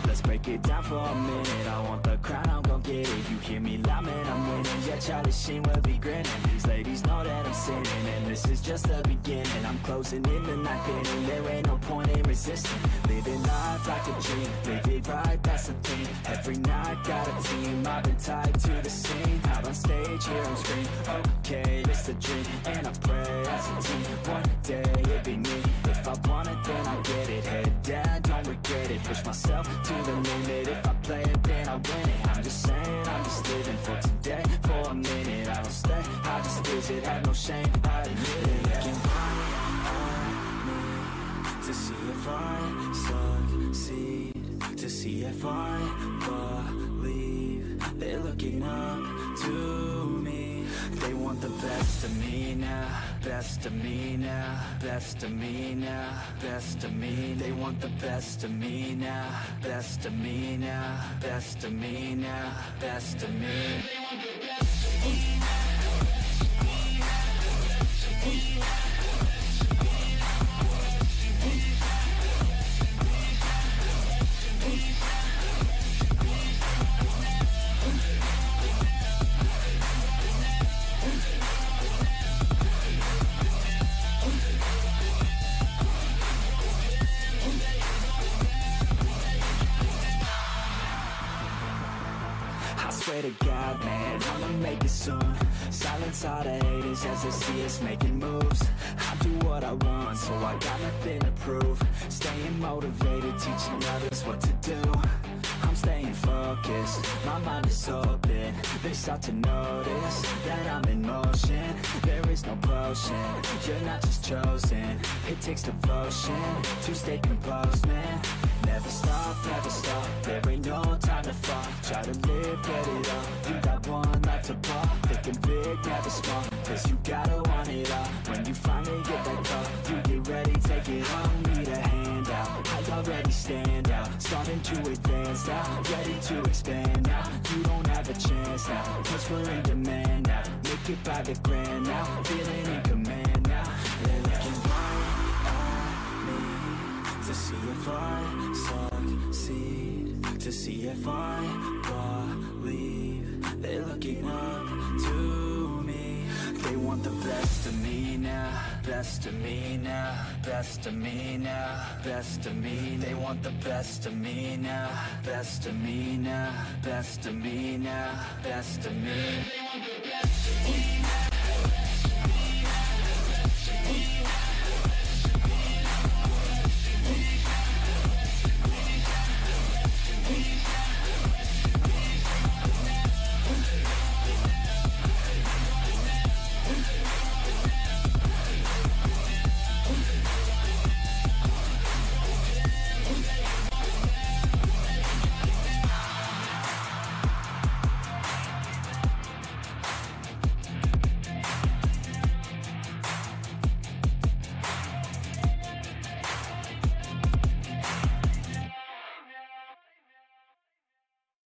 Let's break it down for a minute. I want the crown, I'm gon' get it. You hear me loud, man, I'm winning. Yeah, Charlie Sheen will be grinning. These ladies know that I'm sinning, and this is just the beginning. I'm closing in the night inning. There ain't no point in resisting. Living life like a dream, live it right, that's the thing. Every night, got a team. I've been tied to the scene. Out on stage, here I'm scream. Okay, it's a dream, and I pray as a team. One day it'll be me. If I want it, then I get it. Head down, don't regret it. Push myself to the limit. If I play it, then I win it. I'm just saying, I'm just living for today. For a minute, I don't stay. I just visit, have no shame. I admit it. Looking right at me to see if I succeed. To see if I believe they're looking up to me. They want the best of me now, best of me now, best of me now, best of me. They want the best of me now, best of me now, best of me now, best of me. I swear to God, man, I'ma make it soon. Silence all the haters as they see us making moves. I do what I want, so I got nothing to prove. Staying motivated, teaching others what to do. I'm staying focused, my mind is open. They start to notice that I'm in motion. There is no potion, you're not just chosen. It takes devotion to stay composed, man. Never stop, never stop. There ain't no time to fall. Try to live, get it up. You got one life to ball. Thinking big, never small. Cause you gotta want it all. When you finally get that call, you get ready, take it on. Need a handout. I already stand out. Starting to advance now. Ready to expand now. You don't have a chance now. Cause we're in demand now. Make it by the grand now. Feeling I succeed, to see if I believe they're looking up to me. They want the best of me now, best of me now, best of me now, best of me. They want the best of me now, best of me now, best of me now, best of me.